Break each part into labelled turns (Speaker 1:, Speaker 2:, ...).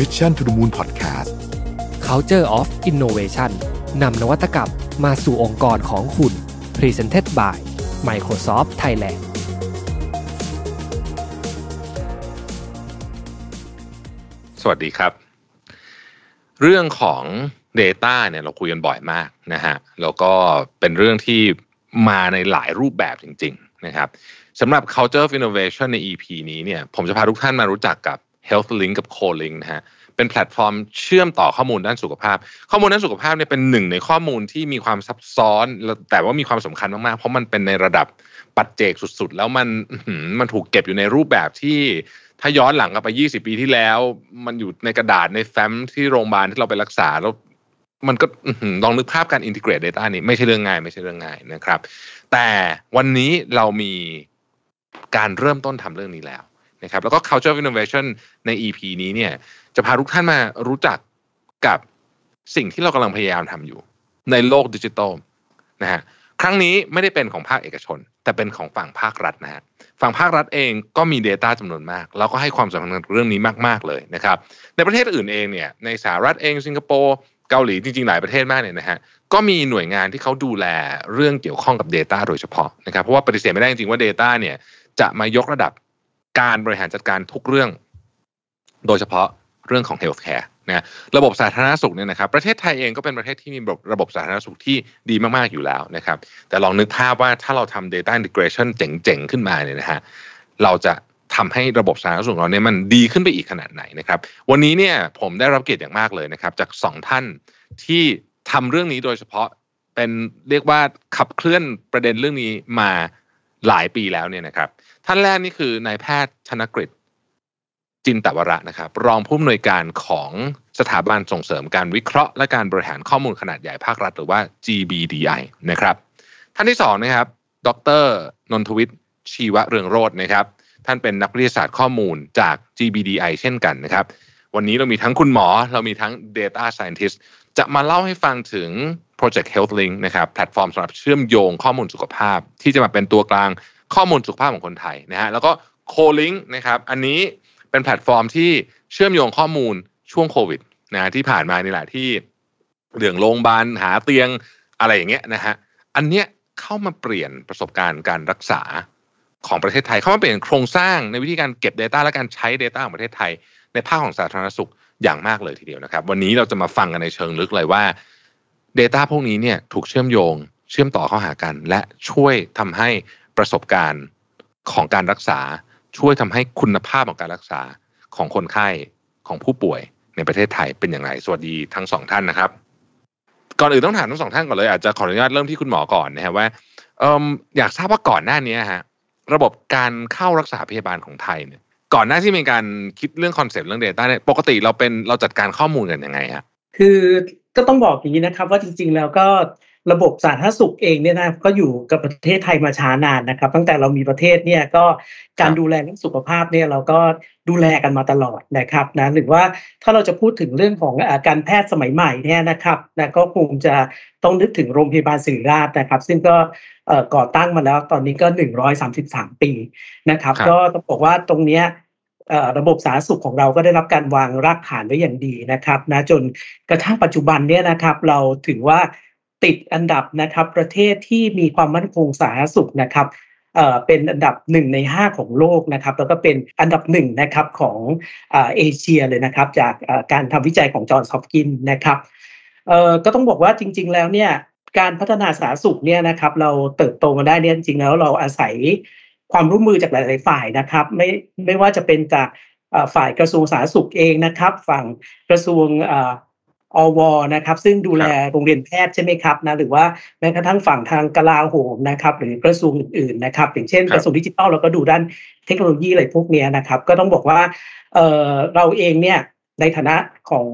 Speaker 1: Mission to the Moon Podcast
Speaker 2: Culture of Innovation นำนวัตกรรมมาสู่องค์กรของคุณ Presented by Microsoft Thailand
Speaker 3: สวัสดีครับ เรื่องของ Data เนี่ยเราคุยกันบ่อยมากนะฮะ แล้วก็เป็นเรื่องที่มาในหลายรูปแบบจริง ๆ นะครับสำหรับ Culture of Innovation ใน EP นี้เนี่ยผมจะพาทุกท่านมารู้จักกับ Health Link กับ Co-Link นะฮะเป็นแพลตฟอร์มเชื่อมต่อข้อมูลด้านสุขภาพ ข้อมูลด้านสุขภาพเนี่ยเป็นหนึ่งในข้อมูลที่มีความซับซ้อน แต่ว่ามีความสำคัญมากๆ เพราะมันเป็นในระดับปัจเจกสุดๆ แล้วมันมันถูกเก็บอยู่ในรูปแบบที่ถ้าย้อนหลังกลับไป 20 ปีที่แล้ว มันอยู่ในกระดาษในแฟ้มที่โรงพยาบาลที่เราไปรักษาแล้วมันก็ลองนึกภาพการอินทิเกรต Data นี่ไม่ใช่เรื่องง่ายไม่ใช่เรื่องง่ายนะครับ แต่วันนี้เรามีการเริ่มต้นทำเรื่องนี้แล้ว นะครับแล้วก็ culture of innovation ใน EP นี้เนี่ยจะพาทุกท่านมารู้จักกับสิ่งที่เรากำลังพยายามทำอยู่ ในโลกดิจิทัลนะฮะครั้งนี้ไม่ได้เป็นของภาคเอกชน แต่เป็นของฝั่งภาครัฐนะฮะฝั่งภาครัฐเองก็มี Data จำนวนมาก แล้วก็ให้ความสำคัญกับเรื่องนี้มาก ๆ เลยนะครับ ในประเทศอื่นเองเนี่ยในสหรัฐเองสิงคโปร์เกาหลีจริง ๆ หลายประเทศมากเนี่ยนะฮะก็มีหน่วยงานที่เขาดูแลเรื่องเกี่ยวข้องกับ Data โดยเฉพาะนะครับเพราะว่าปฏิเสธไม่ได้จริงๆว่า Data เนี่ยจะมายกระดับ การบริหารจัดการทุกเรื่อง โดยเฉพาะเรื่องของ healthcare นะระบบสาธารณสุขเนี่ยนะครับประเทศไทยเองก็เป็นประเทศที่มีระบบระบบสาธารณสุขที่ดีมาก ๆ อยู่แล้วนะครับ แต่ลองนึกภาพว่าถ้าเราทำ data integration เจ๋ง ๆ ขึ้นมาเนี่ยนะฮะเราจะทำให้ระบบสาธารณสุขเราเนี่ยมันดีขึ้นไปอีกขนาดไหนนะครับ วันนี้เนี่ยผมได้รับเกียรติอย่างมากเลยนะครับ จากสองท่านที่ทำเรื่องนี้โดยเฉพาะเป็นเรียกว่าขับเคลื่อนประเด็นเรื่องนี้มา หลายปีแล้วเนี่ยนะครับ ท่านแรกนี่คือนายแพทย์ธนกฤษจินตวระนะครับ รองผู้อำนวยการของสถาบันส่งเสริมการวิเคราะห์ และการบริหารข้อมูลขนาดใหญ่ภาครัฐหรือว่า GBDI นะครับ ท่านที่สองนะครับ ดรนนทวิทย์ชีวะเรืองโรจน์นะครับ ท่านเป็นนักวิทยาศาสตร์ข้อมูลจาก GBDI เช่นกันนะครับ วันนี้เรามีทั้งคุณหมอ เรามีทั้ง Data Scientist จะมาเล่าให้ฟังถึง Project Health Link นะครับแพลตฟอร์มสำหรับเชื่อมโยงข้อมูลสุขภาพ ที่จะมาเป็นตัวกลางข้อมูลสุขภาพของคนไทยนะฮะแล้วก็ Co-Link นะครับอันนี้เป็นแพลตฟอร์มที่เชื่อมโยงข้อมูลช่วงโควิดนะที่ผ่านมานี่แหละที่เรื่องโรงพยาบาลหาเตียงอะไรอย่างเงี้ยนะฮะอันเนี้ยเข้ามาเปลี่ยนประสบการณ์การรักษาของประเทศไทย เข้ามาเปลี่ยนโครงสร้างในวิธีการเก็บ Data และการใช้ Data ของประเทศไทย ในภาคของสาธารณสุขอย่างมากเลยทีเดียวนะครับ วันนี้เราจะมาฟังกันในเชิงลึกเลยว่า Data พวกนี้เนี่ยถูกเชื่อมโยง เชื่อมต่อเข้าหากัน และช่วยทำให้ประสบการณ์ของการรักษา ช่วยทำให้คุณภาพของการรักษาของคนไข้ของผู้ป่วยในประเทศไทยเป็นอย่างไร สวัสดีทั้งสองท่านนะครับ ก่อนอื่นต้องถามทั้งสองท่านก่อนเลย อาจจะขออนุญาตเริ่มที่คุณหมอก่อนนะฮะว่าอยากทราบว่าก่อนหน้านี้ฮะระบบการเข้ารักษาพยาบาลของไทยเนี่ย ก่อนหน้าที่มีการคิดเรื่องคอนเซปต์เรื่อง Data เนี่ยปกติเราเป็นเราจัดการข้อมูลกันยังไงฮะ
Speaker 4: คือ ก็ต้องบอกอย่างนี้นะครับ ว่าจริง ๆ แล้วก็ระบบสาธารณสุขเองเนี่ยนะก็อยู่กับประเทศไทยมาช้านานนะครับ ตั้งแต่เรามีประเทศเนี่ยก็การดูแลเรื่องสุขภาพเนี่ยเราก็ดูแลกันมาตลอดนะครับนะหรือว่าถ้าเราจะพูดถึงเรื่องของการแพทย์สมัยใหม่เนี่ยนะครับนะก็คงจะต้องนึกถึงโรงพยาบาลศิริราชนะครับ ซึ่งก็ก่อตั้งมาแล้วตอนนี้ก็ 133 ปีนะครับ ก็ต้องบอกว่าตรงเนี้ย ระบบสาธารณสุขของเราก็ได้รับการวางรากฐานไว้อย่างดีนะครับนะจนกระทั่งปัจจุบันเนี่ยนะครับเราถือว่าติดอันดับนะครับประเทศที่มีความมั่นคงสาธารณสุขนะครับเป็นอันดับหนึ่งในห้าของโลกนะครับแล้วก็เป็นอันดับหนึ่งนะครับของเอเชียเลยนะครับ จากการทำวิจัยของจอห์นฮอปกินนะครับก็ต้องบอกว่าจริง ๆ แล้วเนี่ยการพัฒนาสาธารณสุขเนี่ยนะครับเราเติบโตมาได้เนี่ยจริงๆแล้วเราอาศัย ความร่วมมือจากหลาย ๆ ฝ่ายนะครับ ไม่ไม่ว่าจะเป็นจากฝ่ายกระทรวงสาธารณสุขเองนะครับ ฝั่งกระทรวงอวนะครับ ซึ่งดูแลโรงเรียนแพทย์ใช่ไหมครับนะหรือว่าแม้กระทั่งฝั่งทางกลาโหมนะครับ หรือกระทรวงอื่น ๆ นะครับ อย่างเช่นกระทรวงดิจิทัลเราก็ดูด้านเทคโนโลยีอะไรพวกนี้นะครับ ก็ต้องบอกว่าเออเราเองเนี่ยในฐานะของ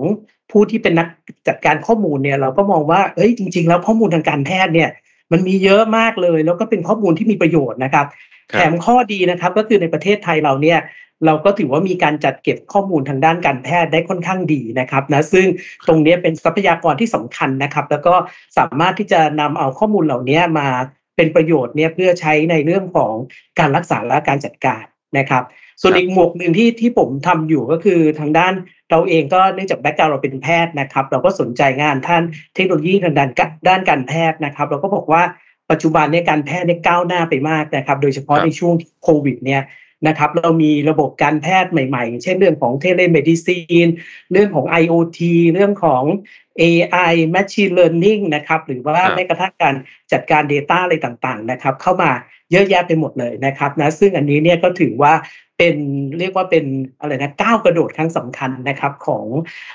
Speaker 4: ผู้ที่เป็นนักจัดการข้อมูลเนี่ยเราก็มองว่าเอ้ยจริง ๆ แล้วข้อมูลทางการแพทย์เนี่ยมันมีเยอะมากเลย แล้วก็เป็นข้อมูลที่มีประโยชน์นะครับ แถมข้อดีนะครับก็คือในประเทศไทยเราเนี่ยเราก็ถือว่ามีการจัดเก็บข้อมูลทางด้านการแพทย์ได้ค่อนข้างดีนะครับนะซึ่งตรงนี้เป็นทรัพยากรที่สำคัญนะครับ แล้วก็สามารถที่จะนำเอาข้อมูลเหล่านี้มาเป็นประโยชน์เนี่ยเพื่อใช้ในเรื่องของการรักษาและการจัดการนะครับ ส่วนอีกหมวกหนึ่งที่ที่ผมทำอยู่ก็คือทางด้านเราเองก็เนื่องจาก background เราเป็นแพทย์นะครับ เราก็สนใจงานด้านเทคโนโลยีทางด้านด้านการแพทย์นะครับ เราก็บอกว่า ปัจจุบันเนี่ยการแพทย์เนี่ยก้าวหน้าไปมากนะครับ โดยเฉพาะในช่วงโควิดเนี่ยนะครับเรามีระบบการแพทย์ใหม่ๆ เช่นเรื่องของ telemedicine เรื่องของ IoT เรื่องของ AI Machine Learning นะครับหรือว่าแม้กระทั่งการจัดการ Data อะไรต่างๆนะครับเข้ามาเยอะแยะไปหมดเลยนะครับนะซึ่งอันนี้เนี่ยก็ถือว่าเป็นเรียกว่าเป็นอะไรนะก้าวกระโดดครั้งสำคัญนะครับของ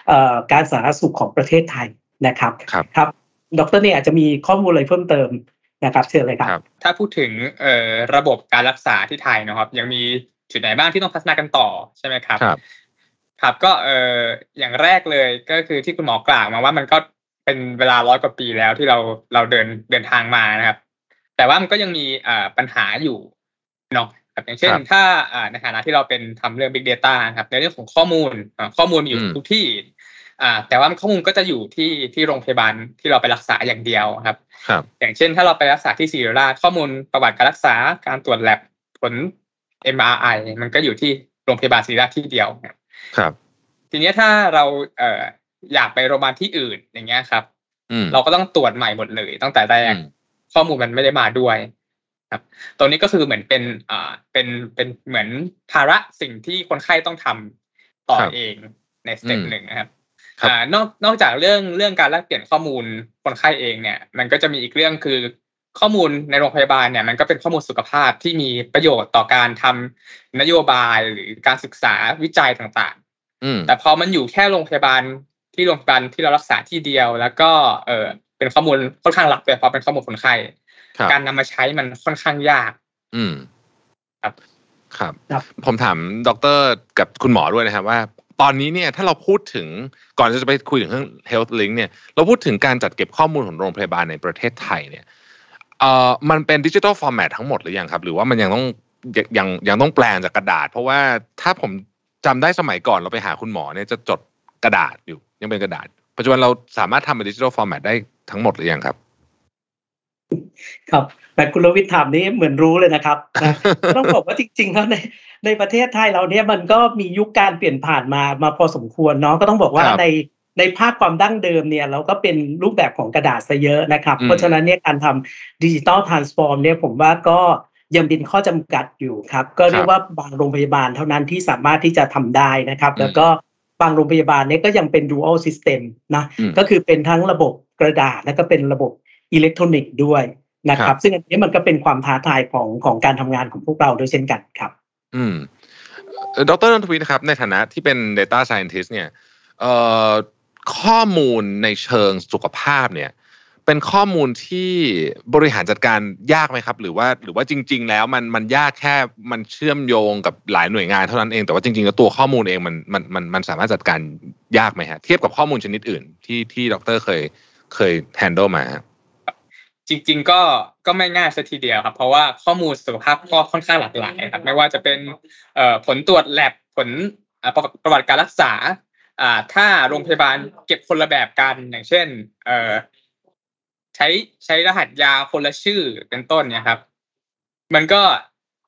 Speaker 4: อการสาธารณสุขของประเทศไทยนะครับ
Speaker 3: ครับ
Speaker 4: ครับดรเนี่ยอาจจะมีข้อมูลอะไรเพิ่มเติม นะครับเชิญเลยครับ
Speaker 1: ถ้าพูดถึงระบบการรักษาที่ไทยนะครับ ยังมีจุดไหนบ้างที่ต้องพัฒนากันต่อใช่ไหมครับ
Speaker 3: ครับ
Speaker 1: ครับก็เอออย่างแรกเลยก็คือที่คุณหมอกล่าวมาว่ามันก็เป็นเวลาร้อยกว่าปีแล้วที่เราเราเดินเดินทางมานะครับ แต่ว่ามันก็ยังมีอ่าปัญหาอยู่เนาะอย่างเช่นถ้าอ่าในฐานะที่เราเป็นทำเรื่อง Big Data ครับในเรื่องของข้อมูลข้อมูลมีอยู่ทุกที่ อ่า แต่ว่าข้อมูลก็จะอยู่ที่ที่โรงพยาบาลที่เราไปรักษาอย่างเดียวครับ
Speaker 3: ครับ
Speaker 1: อย่างเช่น ถ้าเราไปรักษาที่ศิริราชข้อมูลประวัติการรักษาการตรวจแลบผล MRI มันก็อยู่ที่โรงพยาบาลศิริราชที่เดียว
Speaker 3: ครับ
Speaker 1: ทีนี้ถ้าเราเอ่ออยากไปโรงพยาบาลที่อื่นอย่างเงี้ยครับ
Speaker 3: เรา
Speaker 1: ก็ต้องตรวจใหม่หมดเลยตั้งแต่แรกข้อมูลมันไม่ได้มาด้วย ครับ ตรงนี้ก็คือเหมือนเป็นอ่าเป็นเป็นเหมือนภาระสิ่งที่คนไข้ต้องทำต่อเองในสเต็ปหนึ่งนะครับ อ่านอกนอกจากเรื่องเรื่องการแลกเปลี่ยนข้อมูลคนไข้เองเนี่ย มันก็จะมีอีกเรื่องคือข้อมูลในโรงพยาบาลเนี่ยมันก็เป็นข้อมูลสุขภาพที่มีประโยชน์ต่อการทำนโยบายหรือการศึกษาวิจัยต่างๆแต่พอมันอยู่แค่โรงพยาบาลที่โรงพยาบาลที่เรารักษาที่เดียว แล้วก็เออเป็นข้อมูลค่อนข้างหลักเลยเพราะเป็นข้อมูลคนไข้การนำมาใช้มันค่อนข้างยาก
Speaker 3: อืม
Speaker 1: ครับ
Speaker 3: ครับ ผมถามดรกับคุณหมอด้วยนะครับว่า ตอนนี้เนี่ยถ้าเราพูดถึงก่อนจะไปคุยถึงเรื่อง Health Link เนี่ยเราพูดถึงการจัดเก็บข้อมูลของโรงพยาบาลในประเทศไทยเนี่ยเอ่อมันเป็น digital format ทั้งหมดหรือยังครับ หรือว่ามันยังต้องยังยังต้องแปลงจากกระดาษ เพราะว่าถ้าผมจำได้สมัยก่อนเราไปหาคุณหมอเนี่ยจะจดกระดาษอยู่ ยังเป็นกระดาษ ปัจจุบันเราสามารถทำเป็น digital format ได้ทั้งหมดหรือยังครับ
Speaker 4: ครับแต่คุณรวิทย์ถามนี้เหมือนรู้เลยนะครับ ต้องบอกว่าจริงๆแล้วใน ในประเทศไทยเราเนี่ยมันก็มียุคการเปลี่ยนผ่านมามาพอสมควรเนาะก็ต้องบอกว่าในในภาคความดั้งเดิมเนี่ยเราก็เป็นรูปแบบของกระดาษซะเยอะนะครับ เพราะฉะนั้นเนี่ยการทำ digital transform เนี่ยผมว่าก็ยังเป็นข้อจำกัดอยู่ครับ ก็เรียกว่าบางโรงพยาบาลเท่านั้นที่สามารถที่จะทำได้นะครับ แล้วก็บางโรงพยาบาลเนี่ยก็ยังเป็น dual system นะก็คือเป็นทั้งระบบกระดาษและก็เป็นระบบอิเล็กทรอนิกส์ด้วยนะครับ ซึ่งอันนี้มันก็เป็นความท้าทายของของการทำงานของพวกเราด้วยเช่นกันครับ
Speaker 3: อืมดรนนทวีนะครับ ในฐานะที่เป็น data scientist เนี่ยข้อมูลในเชิงสุขภาพเนี่ย เป็นข้อมูลที่บริหารจัดการยากไหมครับ หรือว่าหรือว่าจริง ๆ แล้วมันมันยากแค่มันเชื่อมโยงกับหลายหน่วยงานเท่านั้นเองแต่ว่าจริงๆแล้วตัวข้อมูลเองมันมันมันมันสามารถจัดการยากไหมฮะเทียบกับข้อมูลชนิดอื่นที่ที่ดรเคยเคยแฮนด์ลมา
Speaker 1: จริง ๆ ก็ก็ไม่ง่ายสัทีเดียวครับ เพราะว่าข้อมูลสุขภาพก็ค่อนข้างหลากหลายครับ ไม่ว่าจะเป็นผลตรวจแลบผลประวัติการรักษาถ้าโรงพยาบาลเก็บคนละแบบกันอย่างเช่นใช้ใช้รหัสยาคนละชื่อเป็นต้นเนี่ยครับ มันก็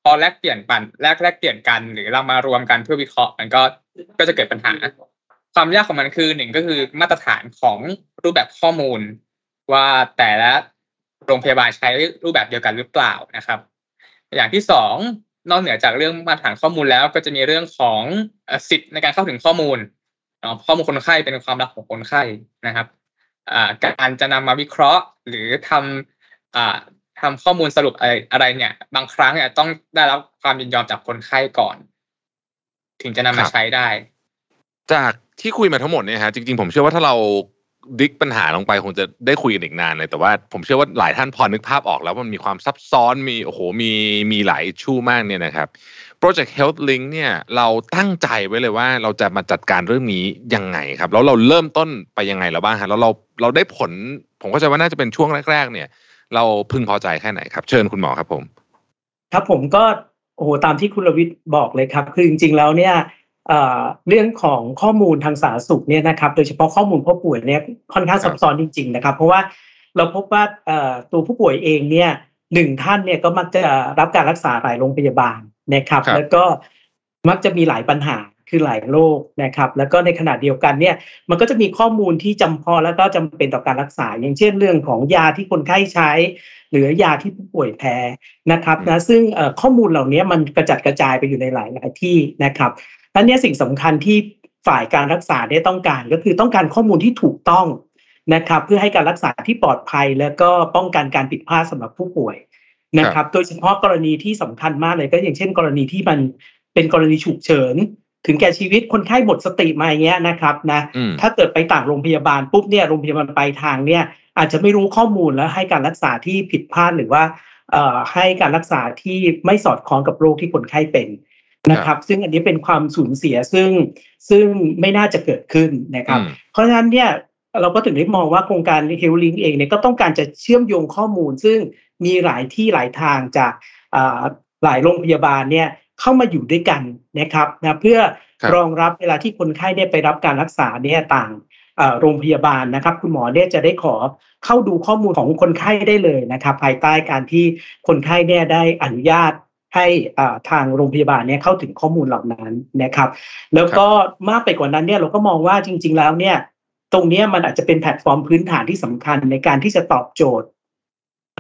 Speaker 1: พอแลกเปลี่ยนปันแลกแลกเปลี่ยนกันหรือเรามารวมกันเพื่อวิเคราะห์มันก็ก็จะเกิดปัญหา ความยากของมันคือหนึ่งก็คือมาตรฐานของรูปแบบข้อมูล ว่าแต่ละ โรงพยาบาลใช้รูปแบบเดียวกันหรือเปล่านะครับ อย่างที่สองนอกเหนือจากเรื่องมาตรฐานข้อมูลแล้วก็จะมีเรื่องของสิทธิ์ในการเข้าถึงข้อมูลข้อมูลคนไข้เป็นความลับของคนไข้นะครับการจะนำมาวิเคราะห์หรือทำทำข้อมูลสรุปอะไรอะไรเนี่ย บางครั้งเนี่ยต้องได้รับความยินยอมจากคนไข้ก่อน ถึงจะนำมาใช้ได้
Speaker 3: จากที่คุยมาทั้งหมดเนี่ยฮะจริงๆผมเชื่อว่าถ้าเรา ดิกปัญหาลงไปคงจะได้คุยกันอีกนานเลย แต่ว่าผมเชื่อว่าหลายท่านพอนึกภาพออกแล้วมันมีความซับซ้อนมีโอ้โหมีมีหลายชู่มากเนี่ยนะครับ Project Health Link เนี่ยเราตั้งใจไว้เลยว่าเราจะมาจัดการเรื่องนี้ยังไงครับ แล้วเราเริ่มต้นไปยังไงแล้วบ้างฮะแล้วเราเราได้ผล ผมก็จะว่าน่าจะเป็นช่วงแรก ๆ เนี่ย เราพึงพอใจแค่ไหนครับ เชิญคุณหมอครับผม
Speaker 4: ครับผมก็โอ้โหตามที่คุณรวิทย์บอกเลยครับ คือจริง ๆ แล้วเนี่ย เรื่องของข้อมูลทางสาธารณสุขเนี่ยนะครับ โดยเฉพาะข้อมูลผู้ป่วยเนี่ยค่อนข้างซับซ้อนจริง ๆ นะครับ เพราะว่าเราพบว่าตัวผู้ป่วยเองเนี่ยหนึ่งท่านเนี่ยก็มักจะรับการรักษาหลายโรงพยาบาลนะครับ แล้วก็มักจะมีหลายปัญหาคือหลายโรคนะครับ แล้วก็ในขณะเดียวกันเนี่ยมันก็จะมีข้อมูลที่จำเพาะแล้วก็จำเป็นต่อการรักษา อย่างเช่นเรื่องของยาที่คนไข้ใช้ หรือยาที่ผู้ป่วยแพ้นะครับนะซึ่งข้อมูลเหล่านี้มันกระจัดกระจายไปอยู่ในหลายหลายที่นะครับ และนี้สิ่งสำคัญที่ฝ่ายการรักษาได้ต้องการ ก็คือต้องการข้อมูลที่ถูกต้องนะครับ เพื่อให้การรักษาที่ปลอดภัย แล้วก็ป้องกันการผิดพลาดสำหรับผู้ป่วยนะครับ โดยเฉพาะกรณีที่สำคัญมากเลยก็อย่างเช่น กรณีที่มันเป็นกรณีฉุกเฉินถึงแก่ชีวิตคนไข้หมดสติมาอย่างเงี้ยนะครับนะถ้าเกิดไปต่างโรงพยาบาลปุ๊บเนี่ยโรงพยาบาลปลายทางเนี่ยอาจจะไม่รู้ข้อมูลแล้วให้การรักษาที่ผิดพลาดหรือว่าให้การรักษาที่ไม่สอดคล้องกับโรคที่คนไข้เป็น นะครับ ซึ่งอันนี้เป็นความสูญเสียซึ่งซึ่งไม่น่าจะเกิดขึ้นนะครับ เพราะฉะนั้นเนี่ยเราก็ถึงได้มองว่าโครงการ h e a l i n g เองเนี่ยก็ต้องการจะเชื่อมโยงข้อมูล ซึ่งมีหลายที่หลายทางจากหลายโรงพยาบาลเนี่ยเข้ามาอยู่ด้วยกันนะครับนะเพื่อรองรับเวลาที่คนไข้เนี่ยไปรับการรักษาเนี่ยต่างโรงพยาบาลนะครับ คุณหมอเนี่ยจะได้ขอเข้าดูข้อมูลของคนไข้ได้เลยนะครับ ภายใต้การที่คนไข้เนี่ยได้อนุญาต ให้ทางโรงพยาบาลเนี่ยเข้าถึงข้อมูลเหล่านั้นนะครับ แล้วก็มากไปกว่านั้นเนี่ยเราก็มองว่าจริง ๆ แล้วเนี่ยตรงนี้มันอาจจะเป็นแพลตฟอร์มพื้นฐานที่สำคัญในการที่จะตอบโจทย์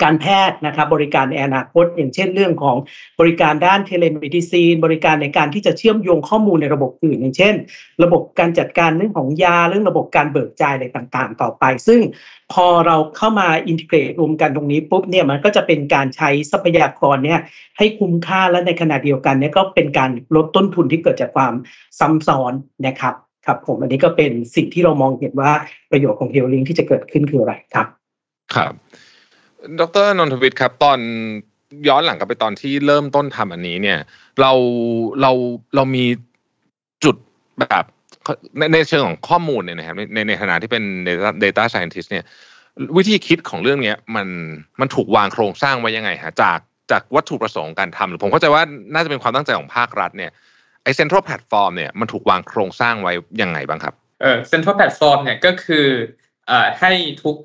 Speaker 4: การแพทย์นะครับบริการในอนาคต อย่างเช่นเรื่องของบริการด้าน telemedicine บริการในการที่จะเชื่อมโยงข้อมูลในระบบอื่น อย่างเช่น ระบบการจัดการเรื่องของยาเรื่องระบบการเบิกจ่ายอะไรต่างๆ ต่อไป ซึ่งพอเราเข้ามาอินทิเกรตรวมกันตรงนี้ปุ๊บเนี่ยมันก็จะเป็นการใช้ทรัพยากรเนี่ยให้คุ้มค่าและในขณะเดียวกันเนี่ยก็เป็นการลดต้นทุนที่เกิดจากความซ้ำซ้อนนะครับครับผมอันนี้ก็เป็นสิ่งที่เรามองเห็นว่าประโยชน์ของเฮลลิงที่จะเกิดขึ้นคืออะไรครับ
Speaker 3: ครับ ดรนนทวิทย์ครับตอนย้อนหลังกลับไปตอนที่เริ่มต้นทำอันนี้เนี่ย เราเราเรามีจุดแบบในในเชิงของข้อมูลเนี่ยนะครับในในฐานะที่เป็น data data scientist เนี่ย วิธีคิดของเรื่องนี้มันมันถูกวางโครงสร้างไว้ยังไงฮะจากจากวัตถุประสงค์การทำหรือผมเข้าใจว่าน่าจะเป็นความตั้งใจของภาครัฐเนี่ยไอ central platform เนี่ยมันถูกวางโครงสร้างไว้ยังไงบ้างครับ
Speaker 1: เออ central platform เนี่ยก็คือเอ่อให้ทุก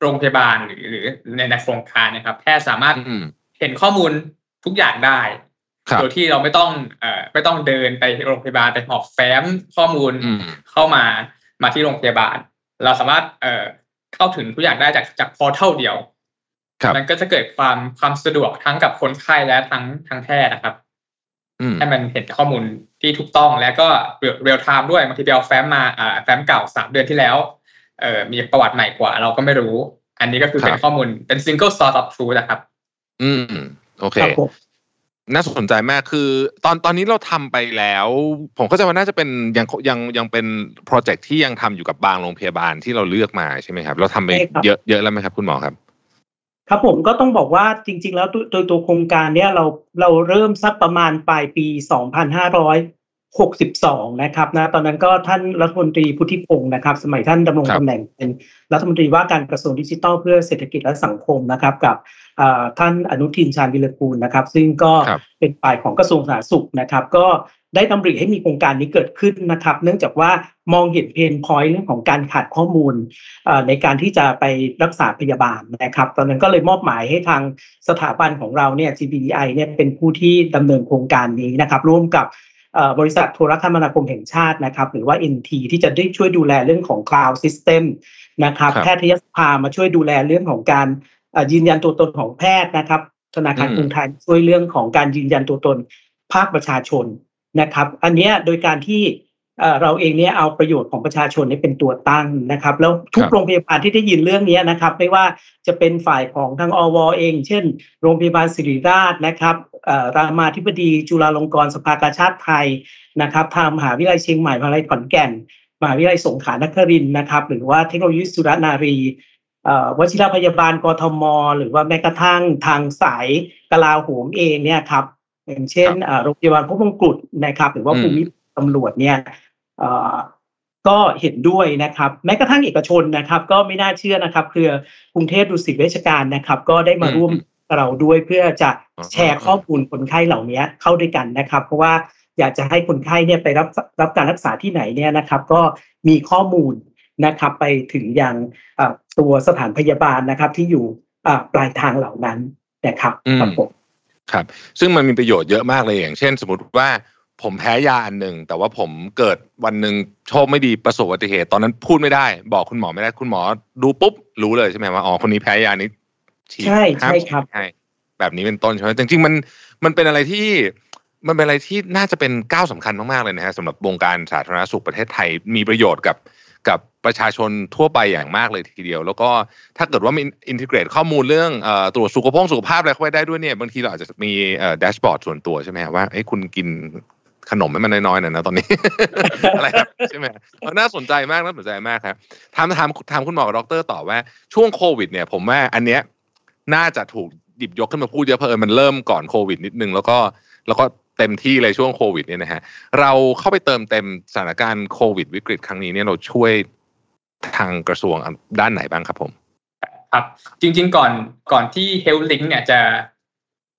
Speaker 1: โรงพยาบาลหรือหรือในในโครงการนะครับ แพทย์สามารถเห็นข้อมูลทุกอย่างได้โดยที่เราไม่ต้องเอ่อไม่ต้องเดินไปโรงพยาบาลไปหอบแฟ้มข้อมูลเข้ามามาที่โรงพยาบาล เราสามารถเอ่อเข้าถึงทุกอย่างได้จากจากพอเท่าเดียวมันก็จะเกิดความความสะดวกทั้งกับคนไข้และทั้งทั้งแพทย์นะครับให้มันเห็นข้อมูลที่ถูกต้องแล้วก็เรียลไทม์ด้วยบางทีไปเอาแฟ้มมาอ่าแฟ้มเก่าสามเดือนที่แล้ว เอ่อมีประวัติใหม่กว่า เราก็ไม่รู้ อันนี้ก็คือเป็นข้อมูลเป็น single source of truth นะครับ
Speaker 3: อืม โอเค น่าสนใจมากคือตอนตอนนี้เราทำไปแล้ว ผมก็จะว่าน่าจะเป็นยังยังยังเป็นโปรเจกต์ที่ยังทำอยู่กับบางโรงพยาบาลที่เราเลือกมาใช่ไหมครับ เราทำไปเยอะเยอะแล้วไหมครับ คุณหมอครับ
Speaker 4: ครับผมก็ต้องบอกว่าจริง ๆ แล้วโดยตัวโครงการเนี้ยเราเราเริ่มสักประมาณปลายปี2500 62 นะครับนะตอนนั้นก็ท่านรัฐมนตรีพุทธิพงศ์นะครับ สมัยท่านดำรงตำแหน่งเป็นรัฐมนตรีว่าการกระทรวงดิจิทัลเพื่อเศรษฐกิจและสังคมนะครับ กับท่านอนุทินชาญวิรกูลนะครับ ซึ่งก็เป็นฝ่ายของกระทรวงสาธารณสุขนะครับ ก็ได้ดำริให้มีโครงการนี้เกิดขึ้นนะครับ เนื่องจากว่ามองเห็นเพนพอยต์เรื่องของการขาดข้อมูลในการที่จะไปรักษาพยาบาลนะครับ ตอนนั้นก็เลยมอบหมายให้ทางสถาบันของเราเนี่ย GBDI เนี่ยเป็นผู้ที่ดำเนินโครงการนี้นะครับ ร่วมกับ บริษัทโทรคมนาคมแห่งชาตินะครับหรือว่า NT ที่จะได้ช่วยดูแลเรื่องของ Cloud System นะครับแพทยสภามาช่วยดูแลเรื่องของการยืนยันตัวตนของแพทย์นะครับ ธนาคารกรุงไทยช่วยเรื่องของการยืนยันตัวตนภาคประชาชนนะครับ อันนี้โดยการที่เราเองเนี่ยเอาประโยชน์ของประชาชนนี่เป็นตัวตั้งนะครับ แล้วทุกโรงพยาบาลที่ได้ยินเรื่องนี้นะครับ ไม่ว่าจะเป็นฝ่ายของทางอวเอง เช่น โรงพยาบาลศิริราชนะครับ รามาธิบดีจุฬาลงกรณ์สภากาชาติไทยนะครับทางมหาวิทยาลัยเชียงใหม่มหาวิทยาลัยขอนแก่นมหาวิทยาลัยสงขลานครินนะครับ หรือว่าเทคโนโลยีสุรนารีวชิรพยาบาลกทม หรือว่าแม้กระทั่งทางสายกลาโหมเองเนี่ยครับอย่างเช่นโรงพยาบาลพระมงกุฎนะครับ หรือว่าภูมิตำรวจเนี่ยก็เห็นด้วยนะครับ แม้กระทั่งเอกชนนะครับ ก็ไม่น่าเชื่อนะครับ เครือกรุงเทพดุสิตเวชการนะครับ ก็ได้มาร่วม เราด้วยเพื่อจะแชร์ข้อมูลคนไข้เหล่านี้เข้าด้วยกันนะครับ เพราะว่าอยากจะให้คนไข้เนี่ยไปรับรับการรักษาที่ไหนเนี่ยนะครับ ก็มีข้อมูลนะครับไปถึงอย่างตัวสถานพยาบาลนะครับ ที่อยู่ปลายทางเหล่านั้นนะครับครับผม
Speaker 3: ครับ ซึ่งมันมีประโยชน์เยอะมากเลยอย่าง เช่น สมมติว่าผมแพ้ยาอันหนึ่งแต่ว่าผมเกิดวันหนึ่งโชคไม่ดีประสบอุบัติเหตุตอนนั้นพูดไม่ได้ บอกคุณหมอไม่ได้คุณหมอดูปุ๊บรู้เลยใช่ไหมว่าอ๋อคนนี้แพ้ยานี้ ฉีด
Speaker 4: ใช่
Speaker 3: ห้าม
Speaker 4: ใช่ครับ
Speaker 3: ให้แบบนี้เป็นต้นใช่ไหมจริงๆมันมันเป็นอะไรที่มันเป็นอะไรที่น่าจะเป็นก้าวสำคัญมากๆเลยนะฮะสำหรับวงการสาธารณสุขประเทศไทยมีประโยชน์กับกับประชาชนทั่วไปอย่างมากเลยทีเดียว แล้วก็ถ้าเกิดว่ามีอินทิเกรตข้อมูลเรื่องเอ่อตรวจสุขภาพสุขภาพอะไรเข้าไปได้ด้วยเนี่ยบางทีเราอาจจะมีเอ่อแดชบอร์ดส่วนตัวใช่ไหมฮะว่าเอ้ยคุณกินขนมให้มันน้อยๆหน่อยนะตอนนี้ อะไรแบบนี้ใช่ไหมเออน่าสนใจมากน่าสนใจมากครับถามถามถามคุณหมอกับดรต่อว่าช่วงโควิดเนี่ย ผมว่าอันเนี้ย น่าจะถูกหยิบยกขึ้นมาพูดเยอะเพราะเออมันเริ่มก่อนโควิด นิดนึง แล้วก็แล้วก็เต็มที่เลยช่วงโควิดเนี่ยนะฮะเราเข้าไปเติมเต็มสถานการณ์โควิด วิกฤตครั้งนี้เนี่ยเราช่วยทางกระทรวงด้านไหนบ้างครับผม
Speaker 1: ครับจริง ๆ ก่อนก่อนที่ Health Link เนี่ยจะ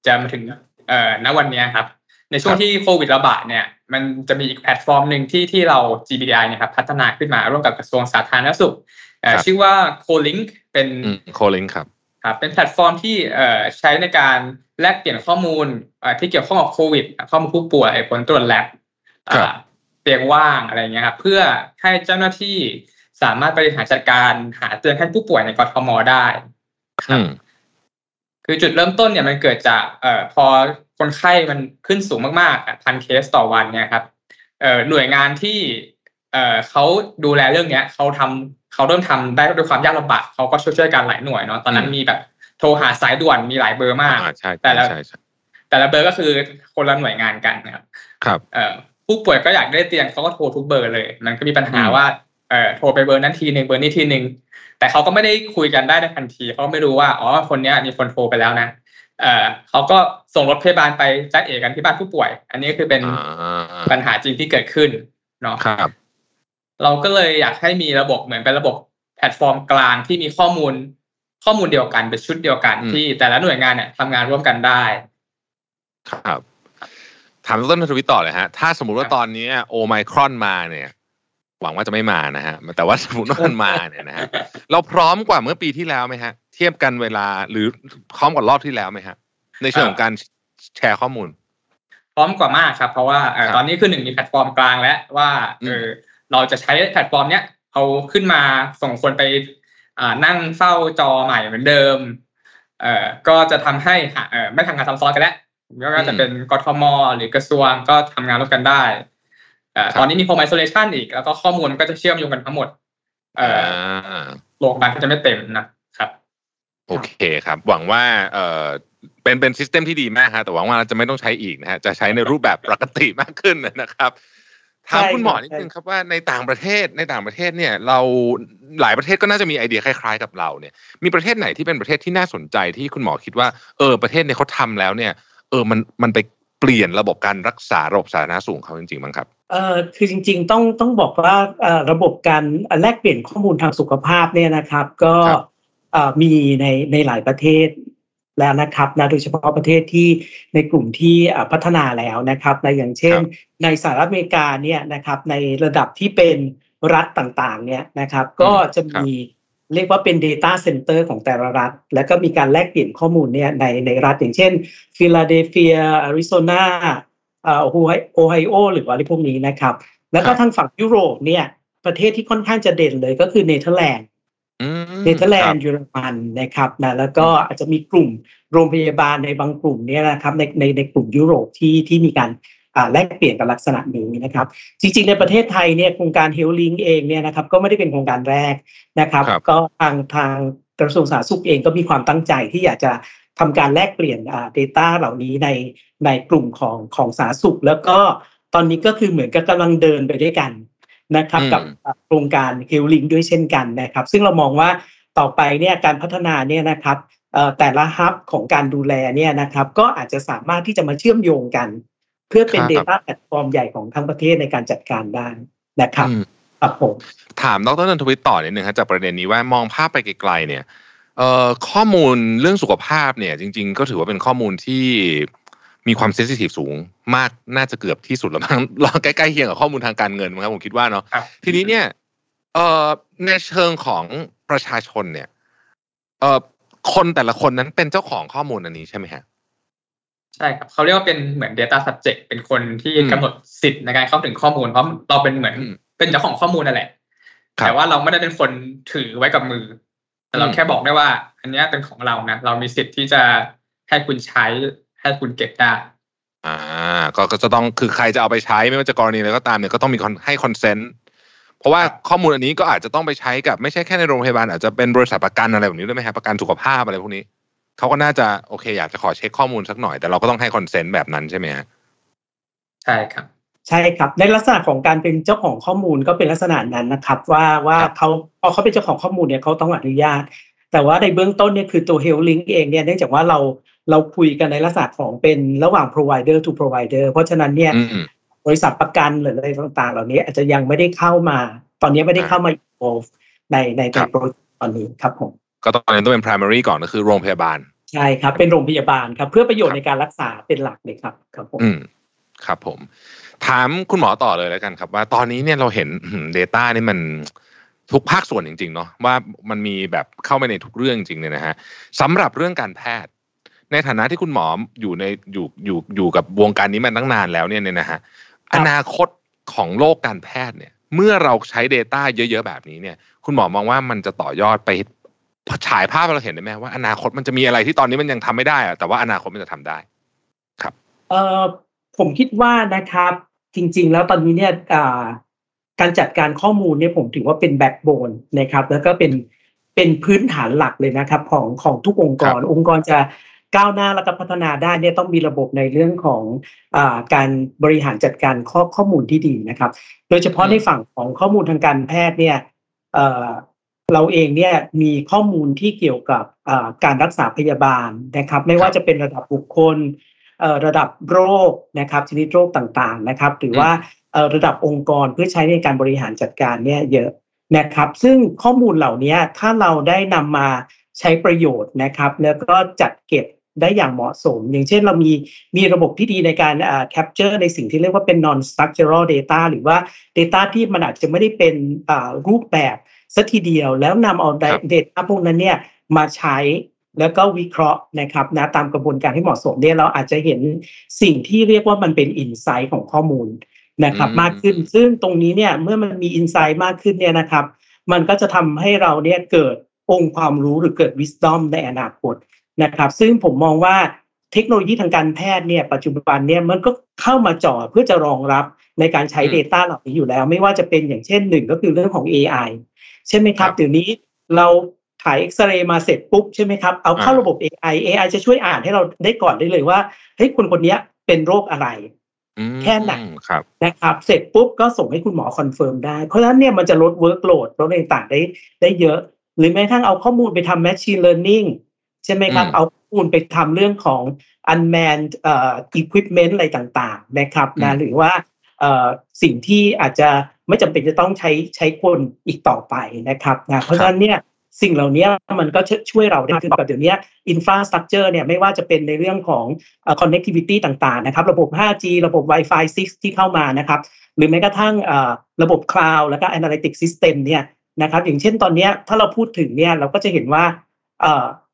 Speaker 1: จะมาถึงเอ่อณวันเนี้ยครับ ในช่วง
Speaker 3: ครับ
Speaker 1: ที่โควิดระบาดเนี่ย มันจะมีอีกแพลตฟอร์มหนึ่งที่ที่เรา GBDI เนี่ยครับพัฒนาขึ้นมาร่วมกับกระทรวงสาธารณสุขเอ่อชื่อว่า CoLink เป็น
Speaker 3: โคลิงครับ
Speaker 1: ครับเป็นแพลตฟอร์มที่เอ่อใช้ในการแลกเปลี่ยนข้อมูลเอ่อที่เกี่ยวข้องกับโควิด ข้อมูลผู้ป่วยผลตรวจแลบ
Speaker 3: ครับ
Speaker 1: อ่าเตียงว่างอะไรเงี้ยครับเพื่อให้เจ้าหน้าที่สามารถบริหารจัดการหาเตือนให้ผู้ป่วยในกรทมได้ครั
Speaker 3: อื
Speaker 1: บ
Speaker 3: ม
Speaker 1: คือจุดเริ่มต้นเนี่ยมันเกิดจากเอ่อพอคนไข้มันขึ้นสูงมากๆอะพันเคสต่อวันเนี่ยครับเอ่อหน่วยงานที่ เอ่อเขาดูแลเรื่องเนี้ยเขาทำเขาเริ่มทำได้ด้วยความยากลำบากเขาก็ช่วยช่วยๆกันหลายหน่วยเนาะตอนนั้น
Speaker 3: อืม
Speaker 1: มีแบบโทรหาสายด่วนมีหลายเบอร์มาก
Speaker 3: อ่าใช่
Speaker 1: แต่
Speaker 3: ใช่
Speaker 1: ละ
Speaker 3: ใช่ใช่
Speaker 1: แต่ละเบอร์ก็คือคนละหน่วยงานกันนะครับ
Speaker 3: ครับ
Speaker 1: เอ่อผู้ป่วยก็อยากได้เตียงเขาก็โทรทุกเบอร์เลย มันก็มีปัญหา
Speaker 3: อืม
Speaker 1: ว่าเอ่อโทรไปเบอร์นั้นทีหนึ่งเบอร์นี้ทีหนึ่งแต่เขาก็ไม่ได้คุยกันได้ในทันทีเขาไม่รู้ว่าอ๋อคนเนี้ยมีคนโทรไปแล้วนะเอ่อเขาก็ส่งรถพยาบาลไปจัดเอกกันที่บ้านผู้ป่วย อันนี้คือเป็น
Speaker 3: อ่า
Speaker 1: ปัญหาจริงที่เกิดขึ้นเนาะ
Speaker 3: ครับ
Speaker 1: เราก็เลยอยากให้มีระบบเหมือนเป็นระบบแพลตฟอร์มกลางที่มีข้อมูลข้อมูลเดียวกันเป็นชุดเดียวกัน
Speaker 3: อืม
Speaker 1: ที่แต่ละหน่วยงานเนี่ยทำงานร่วมกันได้
Speaker 3: ครับถามต้นทวิตต่อเลยฮะ ถ้าสมมุติว่า
Speaker 1: ครับ
Speaker 3: ตอนนี้โอไมครอนมาเนี่ย หวังว่าจะไม่มานะฮะ แต่ว่าสมมติว่ามันมาเนี่ยนะฮะ เราพร้อมกว่าเมื่อปีที่แล้วไหมฮะ เทียบกันเวลาหรือพร้อมกว่ารอบที่แล้วไหมฮะ ในเชิงของการแชร์ข้อมูล
Speaker 1: พร้อมกว่ามากครับ เพราะว่าเอ่อ
Speaker 3: ครับ
Speaker 1: ตอนนี้คือหนึ่งมีแพลตฟอร์มกลางแล้วว่าเออ เราจะใช้แพลตฟอร์มเนี้ยเอาขึ้นมาส่งคนไปอ่านั่งเฝ้าจอใหม่เหมือนเดิมเอ่อก็จะทำให้หาเอ่อไม่ทำงานซ้ำซ้อนกันแล้วไม่ว่าจะเป็นกทมหรือกระทรวงก็ทำงานร่วมกันได้เอ่อ
Speaker 3: ครับ
Speaker 1: ตอนนี้มี home isolation อีก แล้วก็ข้อมูลมันก็จะเชื่อมโยงกันทั้งหมดเอ่อาโรงพยาบาลก็จะไม่เต็มนะครับ
Speaker 3: โอเคครับ หวังว่าเออเป็นเป็นซิสเต็มที่ดีมากฮะแต่หวังว่าเราจะไม่ต้องใช้อีกนะฮะจะใช้ในรูปแบบปกติมากขึ้นนะครับ ถาม
Speaker 4: ใช่
Speaker 3: คุณหมอ
Speaker 4: ครับ
Speaker 3: นิดนึงครับว่าในต่างประเทศในต่างประเทศเนี่ย เราหลายประเทศก็น่าจะมีไอเดียคล้ายๆกับเราเนี่ย มีประเทศไหนที่เป็นประเทศที่น่าสนใจที่คุณหมอคิดว่าเออประเทศเนี่ยเขาทำแล้วเนี่ย เออมันมันไปเปลี่ยนระบบการรักษาระบบสาธารณสุขของเขาจริงๆบ้างครับ
Speaker 4: เอ่อคือจริง ๆ ต้องต้องบอกว่าเอ่อระบบการแลกเปลี่ยนข้อมูลทางสุขภาพเนี่ยนะครับ ก็
Speaker 3: ครับ
Speaker 4: เอ่อมีในในหลายประเทศ แล้วนะครับนะโดยเฉพาะประเทศที่ในกลุ่มที่เอ่อพัฒนาแล้วนะครับในอย่างเช่น ในสหรัฐอเมริกาเนี่ยนะครับในระดับที่เป็นรัฐต่างๆเนี่ยนะครับก็จะมีเรียกว่าเป็น Data Center ของแต่ละรัฐ แล้วก็มีการแลกเปลี่ยนข้อมูลเนี่ยในในรัฐอย่างเช่นฟิลาเดลเฟียอาริโซนาเอ่อโอไฮโอไฮโอหรืออะไรพวกนี้นะครับ แล้วก็
Speaker 3: ครับ
Speaker 4: ทางฝั่งยุโรปเนี่ยประเทศที่ค่อนข้างจะเด่นเลยก็คือเนเธอร์แลนด์
Speaker 3: อืม
Speaker 4: เนเธอร์แลน
Speaker 3: ค
Speaker 4: ด์เยอรมันนะครับนะแล้วก็อาจจะมีกลุ่มโรงพยาบาลในบางกลุ่มเนี่ยนะครับในในในกลุ่มยุโรปที่ที่มีการอ่าแลกเปลี่ยนกับลักษณะนี้นะครับ จริงๆในประเทศไทยเนี่ยโครงการ Health Link เองเนี่ยนะครับก็ไม่ได้เป็นโครงการแรกนะครับ
Speaker 3: ครับ
Speaker 4: ก็ทางทางกระทรวงสาธารณสุขเองก็มีความตั้งใจที่อยากจะทำการแลกเปลี่ยนอ่า data เหล่านี้ในในกลุ่มของของสาธารณสุข แล้วก็ตอนนี้ก็คือเหมือนกับกำลังเดินไปด้วยกัน นะครับ
Speaker 3: อืม
Speaker 4: กับโครงการ Health Link ด้วยเช่นกันนะครับ ซึ่งเรามองว่าต่อไปเนี่ยการพัฒนาเนี่ยนะครับเอ่อแต่ละฮับของการดูแลเนี่ยนะครับก็อาจจะสามารถที่จะมาเชื่อมโยงกัน เพื่อเป็น
Speaker 3: ครับ
Speaker 4: Data แพลตฟอร์มใหญ่ของทั้งประเทศในการจัดการได้นะครับ
Speaker 3: อืม
Speaker 4: ครับผม
Speaker 3: ถามดรนันทวิทย์ต่อนิดนึงครับจากประเด็นนี้ว่ามองภาพไปไกลๆเนี่ยเอ่อข้อมูลเรื่องสุขภาพเนี่ยจริง ๆ ก็ถือว่าเป็นข้อมูลที่ มีความเซนซิทีฟสูงมากน่าจะเกือบที่สุดแล้วมั้งรอใกล้ๆเคียงกับข้อมูลทางการเงินมั้งครับผมคิดว่าเนาะ
Speaker 1: ครับ
Speaker 3: ทีนี้เนี่ยเอ่อในเชิงของประชาชนเนี่ยเอ่อคนแต่ละคนนั้นเป็นเจ้าของข้อมูลอันนี้ใช่ไหมฮะ
Speaker 1: ใช่ครับเขาเรียกว่าเป็นเหมือน Data Subject เป็นคนที่
Speaker 3: อืม
Speaker 1: กำหนดสิทธิ์ในการเข้าถึงข้อมูล เพราะเราเป็นเหมือน
Speaker 3: อืม
Speaker 1: เป็นเจ้าของข้อมูลนั่นแหละ
Speaker 3: ครับ
Speaker 1: แต่ว่าเราไม่ได้เป็นคนถือไว้กับมือ แต่เรา
Speaker 3: อืม
Speaker 1: แค่บอกได้ว่า อันเนี้ยเป็นของเรานะเรามีสิทธิ์ที่จะให้คุณใช้ ให้คุณเก็บได้
Speaker 3: อ่า ก็ก็จะต้องคือใครจะเอาไปใช้ไม่ว่าจะกรณีอะไรก็ตามเนี่ยก็ต้องมี con- ให้คอนเซนต์เพราะว่าข้อมูลอันนี้ก็อาจจะต้องไปใช้กับไม่ใช่แค่ในโรงพยาบาลอาจจะเป็นบริษัทประกันอะไรแบบนี้ด้วยไหมครับประกันสุขภาพอะไรพวกนี้เขาก็น่าจะโอเค อยากจะขอเช็คข้อมูลสักหน่อย แต่เราก็ต้องให้ consent แบบนั้นใช่ไหมฮะ
Speaker 1: ใช่ครับ
Speaker 4: ใช่ครับ ในลักษณะของการเป็นเจ้าของข้อมูลก็เป็นลักษณะนั้นนะครับ ว่าว่า
Speaker 3: ครับ
Speaker 4: เขาพอเขาเป็นเจ้าของข้อมูลเนี่ยเขาต้องอนุญาต แต่ว่าในเบื้องต้นเนี่ยคือตัว Health Link เองเนี่ยเนื่องจากว่าเรา เราคุยกันในลักษณะของเป็นระหว่าง provider to provider เพราะฉะนั้นเนี่ย
Speaker 3: อืมอืม
Speaker 4: บริษัทประกันหรืออะไรต่าง ๆ เหล่านี้อาจจะยังไม่ได้เข้ามา ตอนนี้ไม่ได้เข้ามา involve ในใน
Speaker 3: ครั
Speaker 4: ใน
Speaker 3: บ
Speaker 4: โปรเจกต์ตอนนี้ครับผม
Speaker 3: ก็ตอนนี้ต้องเป็น primary ก่อนก็คือโรงพยาบาล
Speaker 4: ใช่ครับ เป็นโรงพยาบาลครับ เพื่อประโยชน์ในการรักษาเป็นหลักเลยครับครับผม
Speaker 3: อืมครับผม ถามคุณหมอต่อเลยแล้วกันครับ ว่าตอนนี้เนี่ยเราเห็นอืม Data นี่มันทุกภาคส่วนจริงๆเนาะว่ามันมีแบบเข้าไปในทุกเรื่องจริงๆเนี่ยนะฮะสำหรับเรื่องการแพทย์ ในฐานะที่คุณหมออยู่ในอยู่อยู่อยู่กับวงการนี้มาตั้งนานแล้วเนี่ยเนี่ยนะฮะอนาคตของโลกการแพทย์เนี่ย เมื่อเราใช้ Data เยอะ ๆ แบบนี้เนี่ย คุณหมอมองว่ามันจะต่อยอดไปฉายภาพให้เราเห็นได้ไหมว่าอนาคตมันจะมีอะไรที่ตอนนี้มันยังทำไม่ได้อะแต่ว่าอนาคตมันจะทำได้
Speaker 4: เอ่อผมคิดว่านะครับ จริง ๆ แล้วตอนนี้เนี่ยอ่าการจัดการข้อมูลเนี่ยผมถือว่าเป็นแบ็กโบนนะครับ แล้วก็เป็นเป็นพื้นฐานหลักเลยนะครับ ของของทุกองค์กร องค์กรจะ ก้าวหน้าแล้วก็พัฒนาได้เนี่ยต้องมีระบบในเรื่องของอาการบริหารจัดการข้อข้อมูลที่ดีนะครับ โดยเฉพาะในฝั่งของข้อมูลทางการแพทย์เนี่ยเอ่อเราเองเนี่ยมีข้อมูลที่เกี่ยวกับอ่าการรักษาพยาบาลนะครับ ไม่ว่าจะเป็นระดับบุคคลเอ่อระดับโรคนะครับชนิดโรคต่างๆนะครับ หรือว่าเอ่อระดับองค์กรเพื่อใช้ในการบริหารจัดการเนี่ยเยอะนะครับ ซึ่งข้อมูลเหล่านี้ถ้าเราได้นำมาใช้ประโยชน์นะครับ แล้วก็จัดเก็บ ได้อย่างเหมาะสม อย่างเช่นเรามีมีระบบที่ดีในการอ่า capture ในสิ่งที่เรียกว่าเป็น non structural data หรือว่า data ที่มันอาจจะไม่ได้เป็นอ่ารูปแบบสัทีเดียวแล้วนำเอา
Speaker 3: ครับ
Speaker 4: data พวกนั้นเนี่ยมาใช้แล้วก็วิเคราะห์นะครับนะตามกระบวนการที่เหมาะสมเนี่ยเราอาจจะเห็นสิ่งที่เรียกว่ามันเป็นอินไซต์ของข้อมูลนะครับ
Speaker 3: อืม
Speaker 4: มากขึ้นซึ่งตรงนี้เนี่ยเมื่อมันมีอินไซต์มากขึ้นเนี่ยนะครับ มันก็จะทำให้เราเนี่ยเกิดองค์ความรู้หรือเกิด wisdom ในอนาคต นะครับซึ่งผมมองว่าเทคโนโลยีทางการแพทย์เนี่ยปัจจุบันเนี่ยมันก็เข้ามาจ่อเพื่อจะรองรับในการใช้
Speaker 3: อืม
Speaker 4: Data เหล่านี้อยู่แล้ว ไม่ว่าจะเป็นอย่างเช่นหนึ่งก็คือเรื่องของ AI ใช่ไหมครับ
Speaker 3: ครับ
Speaker 4: เดี๋ยวนี้เราถ่ายเอ็กซเรย์มาเสร็จปุ๊บใช่ไหมครับเอาเข้า
Speaker 3: อ่า
Speaker 4: ระบบ AI AI จะช่วยอ่านให้เราได้ก่อนได้เลยว่าเฮ้ยคนคนเนี้ยเป็นโรคอะไร
Speaker 3: อืม
Speaker 4: แค่ไหน
Speaker 3: ครับ
Speaker 4: นะครับ เสร็จปุ๊บก็ส่งให้คุณหมอ confirm ได้เพราะฉะนั้นเนี่ยมันจะลด workload ลดอะไรต่างๆได้ได้เยอะ หรือแม้กระทั่งเอาข้อมูลไปทำ machine learning ใช่ไหมครับ
Speaker 3: อืม
Speaker 4: เอาข้อมูลไปทำเรื่องของ unmanned เอ่อ equipment อะไรต่างๆนะครับนะหรือว่าเอ่อสิ่งที่อาจจะไม่จำเป็นจะต้องใช้ใช้คนอีกต่อไปนะครับนะเพราะฉะนั้นเนี่ยสิ่งเหล่านี้มันก็ช่วยเราได้ขึ้นกับเดี๋ยวนี้ infrastructure เนี่ยไม่ว่าจะเป็นในเรื่องของเอ่อ connectivity ต่างๆนะครับ ระบบ 5G ระบบ Wi-Fi 6 ที่เข้ามานะครับ หรือแม้กระทั่งเอ่อระบบ cloud แล้วก็ analytic system เนี่ยนะครับ อย่างเช่นตอนเนี้ยถ้าเราพูดถึงเนี่ยเราก็จะเห็นว่าเ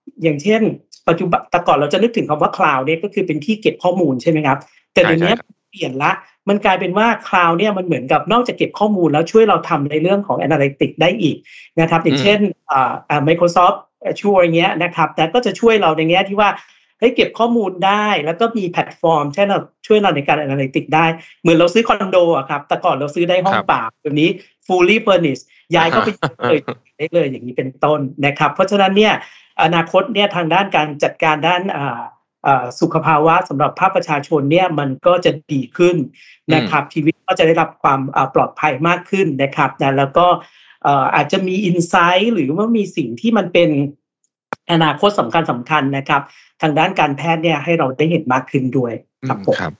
Speaker 4: อ่ออย่างเช่น ปัจจุบันแต่ก่อนเราจะนึกถึงคำว่า cloud เนี่ยก็คือเป็นที่เก็บข้อมูลใช่ไหมครับ แต่เดี๋ยวนี้
Speaker 3: ใช่ครับ
Speaker 4: เปลี่ยนละ มันกลายเป็นว่า cloud เนี่ยมันเหมือนกับนอกจากเก็บข้อมูลแล้วช่วยเราทำในเรื่องของ analytic ได้อีกนะครับ อย่างเช่นอ่าอ่า Microsoft Azure อย่างเงี้ยนะครับ แต่ก็จะช่วยเราในแง่ที่ว่าเฮ้ยเก็บข้อมูลได้ แล้วก็มีแพลตฟอร์มใช่เราช่วยเราในการ analytic ได้ เหมือนเราซื้อคอนโดอะครับ แต่ก่อนเราซื้อได้ห้อง
Speaker 3: ครับ
Speaker 4: เปล่าเดี๋ยวนี้ fully furnished ย้ายเข้าไปเลยได้เลยอย่างนี้เป็นต้นนะครับ เพราะฉะนั้นเนี่ย อนาคตเนี่ยทางด้านการจัดการด้านอ่าอ่าสุขภาวะสำหรับภาคประชาชนเนี่ยมันก็จะดีขึ้นนะครับชีวิตก็จะได้รับความอ่าปลอดภัยมากขึ้นนะครับนะแล้วก็เอ่ออาจจะมีอินไซต์หรือว่ามีสิ่งที่มันเป็นอนาคตสำคัญสำคัญนะครับ ทางด้านการแพทย์เนี่ยให้เราได้เห็นมากขึ้นด้วยครับผม
Speaker 3: ครับ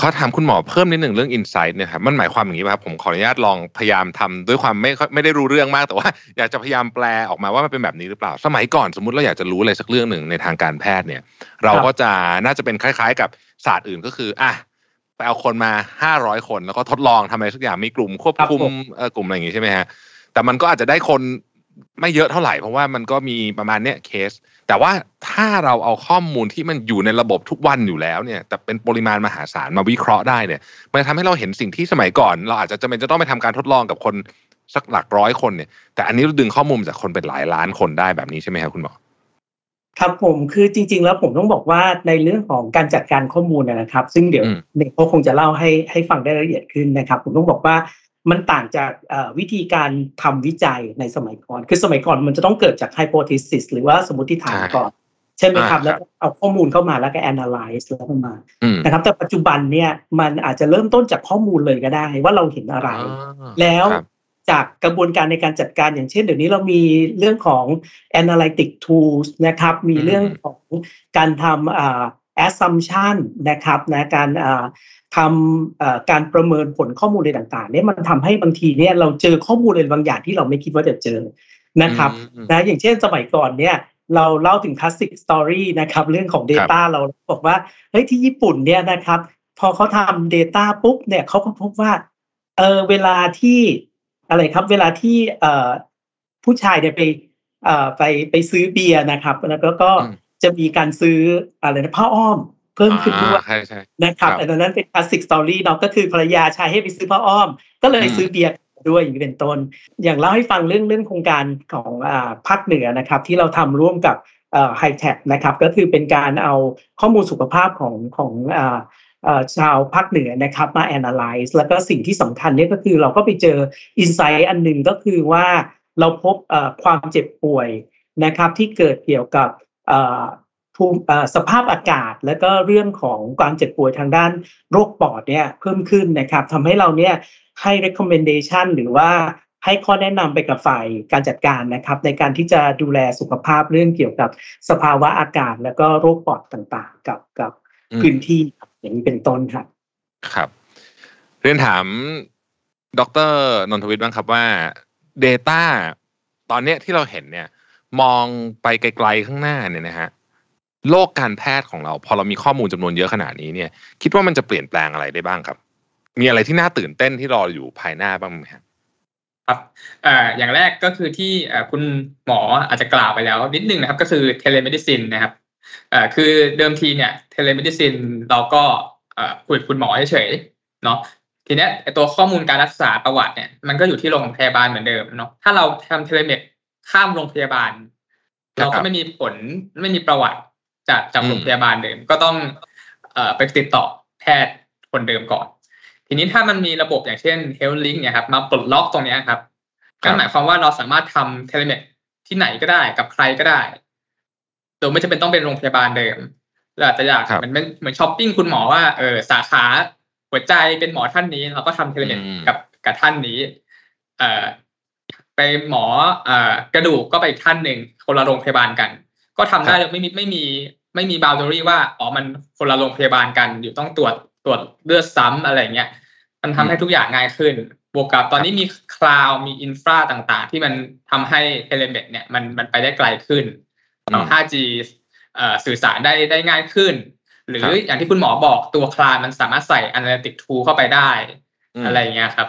Speaker 3: ขอถามคุณหมอเพิ่มนิดหนึ่งเรื่อง insight เนี่ยครับมันหมายความอย่างนี้ป่ะครับผมขออนุญาตลองพยายามทำด้วยความไม่ค่อยไม่ได้รู้เรื่องมากแต่ว่า อยากจะพยายามแปลออกมาว่ามันเป็นแบบนี้หรือเปล่า สมัยก่อนสมมติเราอยากจะรู้อะไรสักเรื่องหนึ่งในทางการแพทย์เนี่ย เราก็จะน่าจะเป็นคล้าย ๆ กับศาสตร์อื่นก็คืออะไปเอาคนมาห้าร้อยคนแล้วก็ทดลองทำอะไรสักอย่างมีกลุ่มควบคุม
Speaker 4: ครับผม
Speaker 3: เอ่อกลุ่มอะไรอย่างงี้ใช่ไหมฮะแต่มันก็อาจจะได้คน ไม่เยอะเท่าไหร่เพราะว่ามันก็มีประมาณเนี้ยเคส แต่ว่าถ้าเราเอาข้อมูลที่มันอยู่ในระบบทุกวันอยู่แล้วเนี่ย แต่เป็นปริมาณมหาศาลมาวิเคราะห์ได้เนี่ยมันทำให้เราเห็นสิ่งที่สมัยก่อน เราอาจจะจำเป็นจะต้องไปทำการทดลองกับคนสักหลักร้อยคนเนี่ย แต่อันนี้เราดึงข้อมูลจากคนเป็นหลายล้านคนได้แบบนี้ใช่ไหมครับคุณหมอ
Speaker 4: ครับผมคือจริง ๆ แล้วผมต้องบอกว่าในเรื่องของการจัดการข้อมูลนะครับ ซึ่งเดี๋ยว
Speaker 3: อืม
Speaker 4: เด็กเขาคงจะเล่าให้ให้ฟังได้ละเอียดขึ้นนะครับ ผมต้องบอกว่า มันต่างจากเอ่อวิธีการทำวิจัยในสมัยก่อน คือสมัยก่อนมันจะต้องเกิดจาก hypothesis หรือว่าสมมติฐานก่อน ใช่ไหมครับ
Speaker 3: อ่า
Speaker 4: แล้วก็เอาข้อมูลเข้ามาแล้วก็ analyze แล้วก็มา
Speaker 3: อืม
Speaker 4: นะครับ แต่ปัจจุบันเนี่ยมันอาจจะเริ่มต้นจากข้อมูลเลยก็ได้ ว่าเราเห็นอะไร
Speaker 3: อ่า
Speaker 4: แล้ว
Speaker 3: ครับ
Speaker 4: จากกระบวนการในการจัดการอย่างเช่น เดี๋ยวนี้เรามีเรื่องของ analytic tools นะครับ มีเรื่องของการทำอ่า assumption นะครับนะการอ่า ทำอ่าการประเมินผลข้อมูลอะไรต่างๆเนี่ยมันทำให้บางทีเนี่ยเราเจอข้อมูลอะไรบางอย่างที่เราไม่คิดว่าจะเจอนะครับ
Speaker 3: อืม
Speaker 4: นะอย่างเช่นสมัยก่อนเนี่ยเราเล่าถึง classic story นะครับเรื่องของ Data เราบอกว่าเฮ้ยที่ญี่ปุ่นเนี่ยนะครับ พอเขาทำ Data ปุ๊บเนี่ยเขาก็พบว่าเออเวลาที่อะไรครับ เวลาที่เอ่อผู้ชายเนี่ยไปเอ่อไปไปซื้อเบียร์นะครับ แล้วก็ก็
Speaker 3: อืม
Speaker 4: จะมีการซื้ออะไรนะผ้าอ้อม เพิ่มขึ้นด้วย
Speaker 3: อ่าใช่ใช่
Speaker 4: นะครับ
Speaker 3: ครับ
Speaker 4: อันนั้นเป็น classic story เนาะก็คือภรรยาชายให้ไปซื้อผ้าอ้อม ก็เลย
Speaker 3: อืม
Speaker 4: ซื้อเบียร์ด้วยอย่างนี้เป็นต้น อย่างเล่าให้ฟังเรื่องเรื่องโครงการของอ่าภาคเหนือนะครับ ที่เราทำร่วมกับไฮเทคนะครับ ก็คือเป็นการเอาข้อมูลสุขภาพของของอ่าเอ่อชาวภาคเหนือนะครับมา analyze แล้วก็สิ่งที่สำคัญเนี่ยก็คือเราก็ไปเจอ insight อันหนึ่งก็คือว่าเราพบเอ่อความเจ็บป่วยนะครับที่เกิดเกี่ยวกับเอ่อ ภูมิเอ่อสภาพอากาศ และก็เรื่องของความเจ็บป่วยทางด้านโรคปอดเนี่ยเพิ่มขึ้นนะครับทำให้เราเนี่ยให้ recommendation หรือว่าให้ข้อแนะนำไปกับฝ่ายการจัดการนะครับ ในการที่จะดูแลสุขภาพเรื่องเกี่ยวกับสภาวะอากาศ แล้วก็โรคปอดต่างๆ กับกับ
Speaker 3: อืม
Speaker 4: พื้นที่ครับอย่างนี้เป็นต้นครับ
Speaker 3: ครับเรียนถามดรนนทวิทย์บ้างครับว่า Data ตอนเนี้ยที่เราเห็นเนี่ย มองไปไกลๆข้างหน้าเนี่ยนะฮะ โลกการแพทย์ของเรา พอเรามีข้อมูลจำนวนเยอะขนาดนี้เนี่ย คิดว่ามันจะเปลี่ยนแปลงอะไรได้บ้างครับ มีอะไรที่น่าตื่นเต้นที่รออยู่ภายหน้าบ้างไหมครับ
Speaker 1: ครับอย่างแรกก็คือที่คุณหมออาจจะกล่าวไปแล้วนิดนึงนะครับ ก็คือเทเล m e ดิซินนะครับคือเดิมทีเนี่ยเทเล m e ดิซินเราก็คุยกับคุณหมอเฉยๆเนาะทีเนี้ยไอตัวข้อมูลการรักษาประวัติเนี่ยมันก็อยู่ที่โรงพยาบาลเหมือนเดิมเนาะถ้าเราทำ telemed ข้ามโรงพยาบาล เราก็ไม่มีผลไม่มีประวัติ จากจาก
Speaker 3: อืม
Speaker 1: โรงพยาบาลเดิมก็ต้องเอ่อไปติดต่อแพทย์คนเดิมก่อน ทีนี้ถ้ามันมีระบบอย่างเช่น Health Link เนี่ยครับมาปลดล็อกตรงเนี้ยครับ
Speaker 3: ครับ
Speaker 1: นั่นหมายความว่าเราสามารถทำ telemedที่ไหนก็ได้กับใครก็ได้โดยไม่จำเป็นต้องเป็นโรงพยาบาลเดิมเราอาจจะอยาก
Speaker 3: ครับ
Speaker 1: เหมือนเหมือนช้อปปิ้งคุณหมอว่าเออสาขาหัวใจเป็นหมอท่านนี้ เราก็ทำ telemed
Speaker 3: อืม
Speaker 1: กับกับท่านนี้ เอ่อไปหมอเอ่อกระดูกก็ไปอีกท่านหนึ่งคนละโรงพยาบาลกัน ก็ทำได้เลยไม่มีไม่มี ไม่มี boundary ว่าอ๋อมันคนละโรงพยาบาลกันอยู่ต้องตรวจตรวจเลือดซ้ำอะไรเงี้ยมันทำให้ทุกอย่างง่ายขึ้น บวกกับตอนนี้มี cloud มี infra ต่างๆ ที่มันทำให้ telemed เนี่ยมันมันไปได้ไกลขึ้น
Speaker 3: อืม
Speaker 1: 5G เอ่อสื่อสารได้ได้ง่ายขึ้น หรือ
Speaker 3: ครับ
Speaker 1: อย่างที่คุณหมอบอกตัว cloud มันสามารถใส่ Analytic Tool เข้าไปได้
Speaker 3: อืม
Speaker 1: อะไรเงี้ยครับ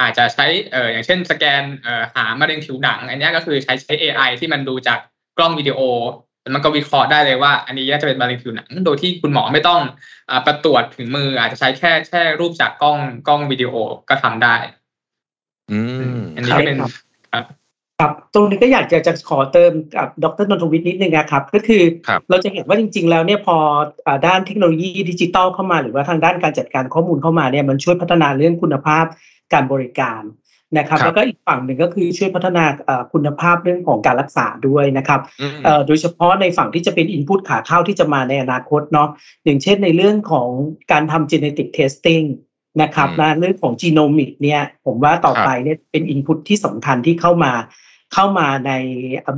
Speaker 1: อาจจะใช้เอ่ออย่างเช่นสแกนเอ่อหามะเร็งผิวหนัง อันเนี้ยก็คือใช้ใช้ AI ที่มันดูจากกล้องวิดีโอแล้ว มันก็วิเคราะห์ได้เลยว่า อันนี้น่าจะเป็นมะเร็งผิวหนัง โดยที่คุณหมอไม่ต้องอ่าประตรวจถึงมือ อาจจะใช้แค่แค่รูปจากกล้องกล้องวิดีโอก็ทำได้
Speaker 3: อืม
Speaker 1: อันนี้
Speaker 3: ครับ
Speaker 1: ก็เป็น
Speaker 4: ครับ
Speaker 1: ครับ
Speaker 4: ครับตรงนี้ก็อยากจะจะขอเติมกับดรนนทวิทย์นิดนึงนะครับ ก็คือ
Speaker 3: ครับ
Speaker 4: เราจะเห็นว่าจริง ๆ แล้วเนี่ยพออ่าด้านเทคโนโลยีดิจิตอลเข้ามา หรือว่าทางด้านการจัดการข้อมูลเข้ามาเนี่ยมันช่วยพัฒนาเรื่องคุณภาพการบริการ นะครับ
Speaker 3: ครับ
Speaker 4: แล้วก็อีกฝั่งหนึ่งก็คือช่วยพัฒนาอ่าคุณภาพเรื่องของการรักษาด้วยนะครับ
Speaker 3: อืม
Speaker 4: เอ่อโดยเฉพาะในฝั่งที่จะเป็น Input ขาเข้าที่จะมาในอนาคตเนาะอย่างเช่นในเรื่องของการทำ genetic testing นะครับ
Speaker 3: อืม
Speaker 4: นะเรื่องของ genomic เนี่ยผมว่าต่อ
Speaker 3: ครับ
Speaker 4: ไปเนี่ยเป็น Input ที่สำคัญที่เข้ามา เข้ามาใน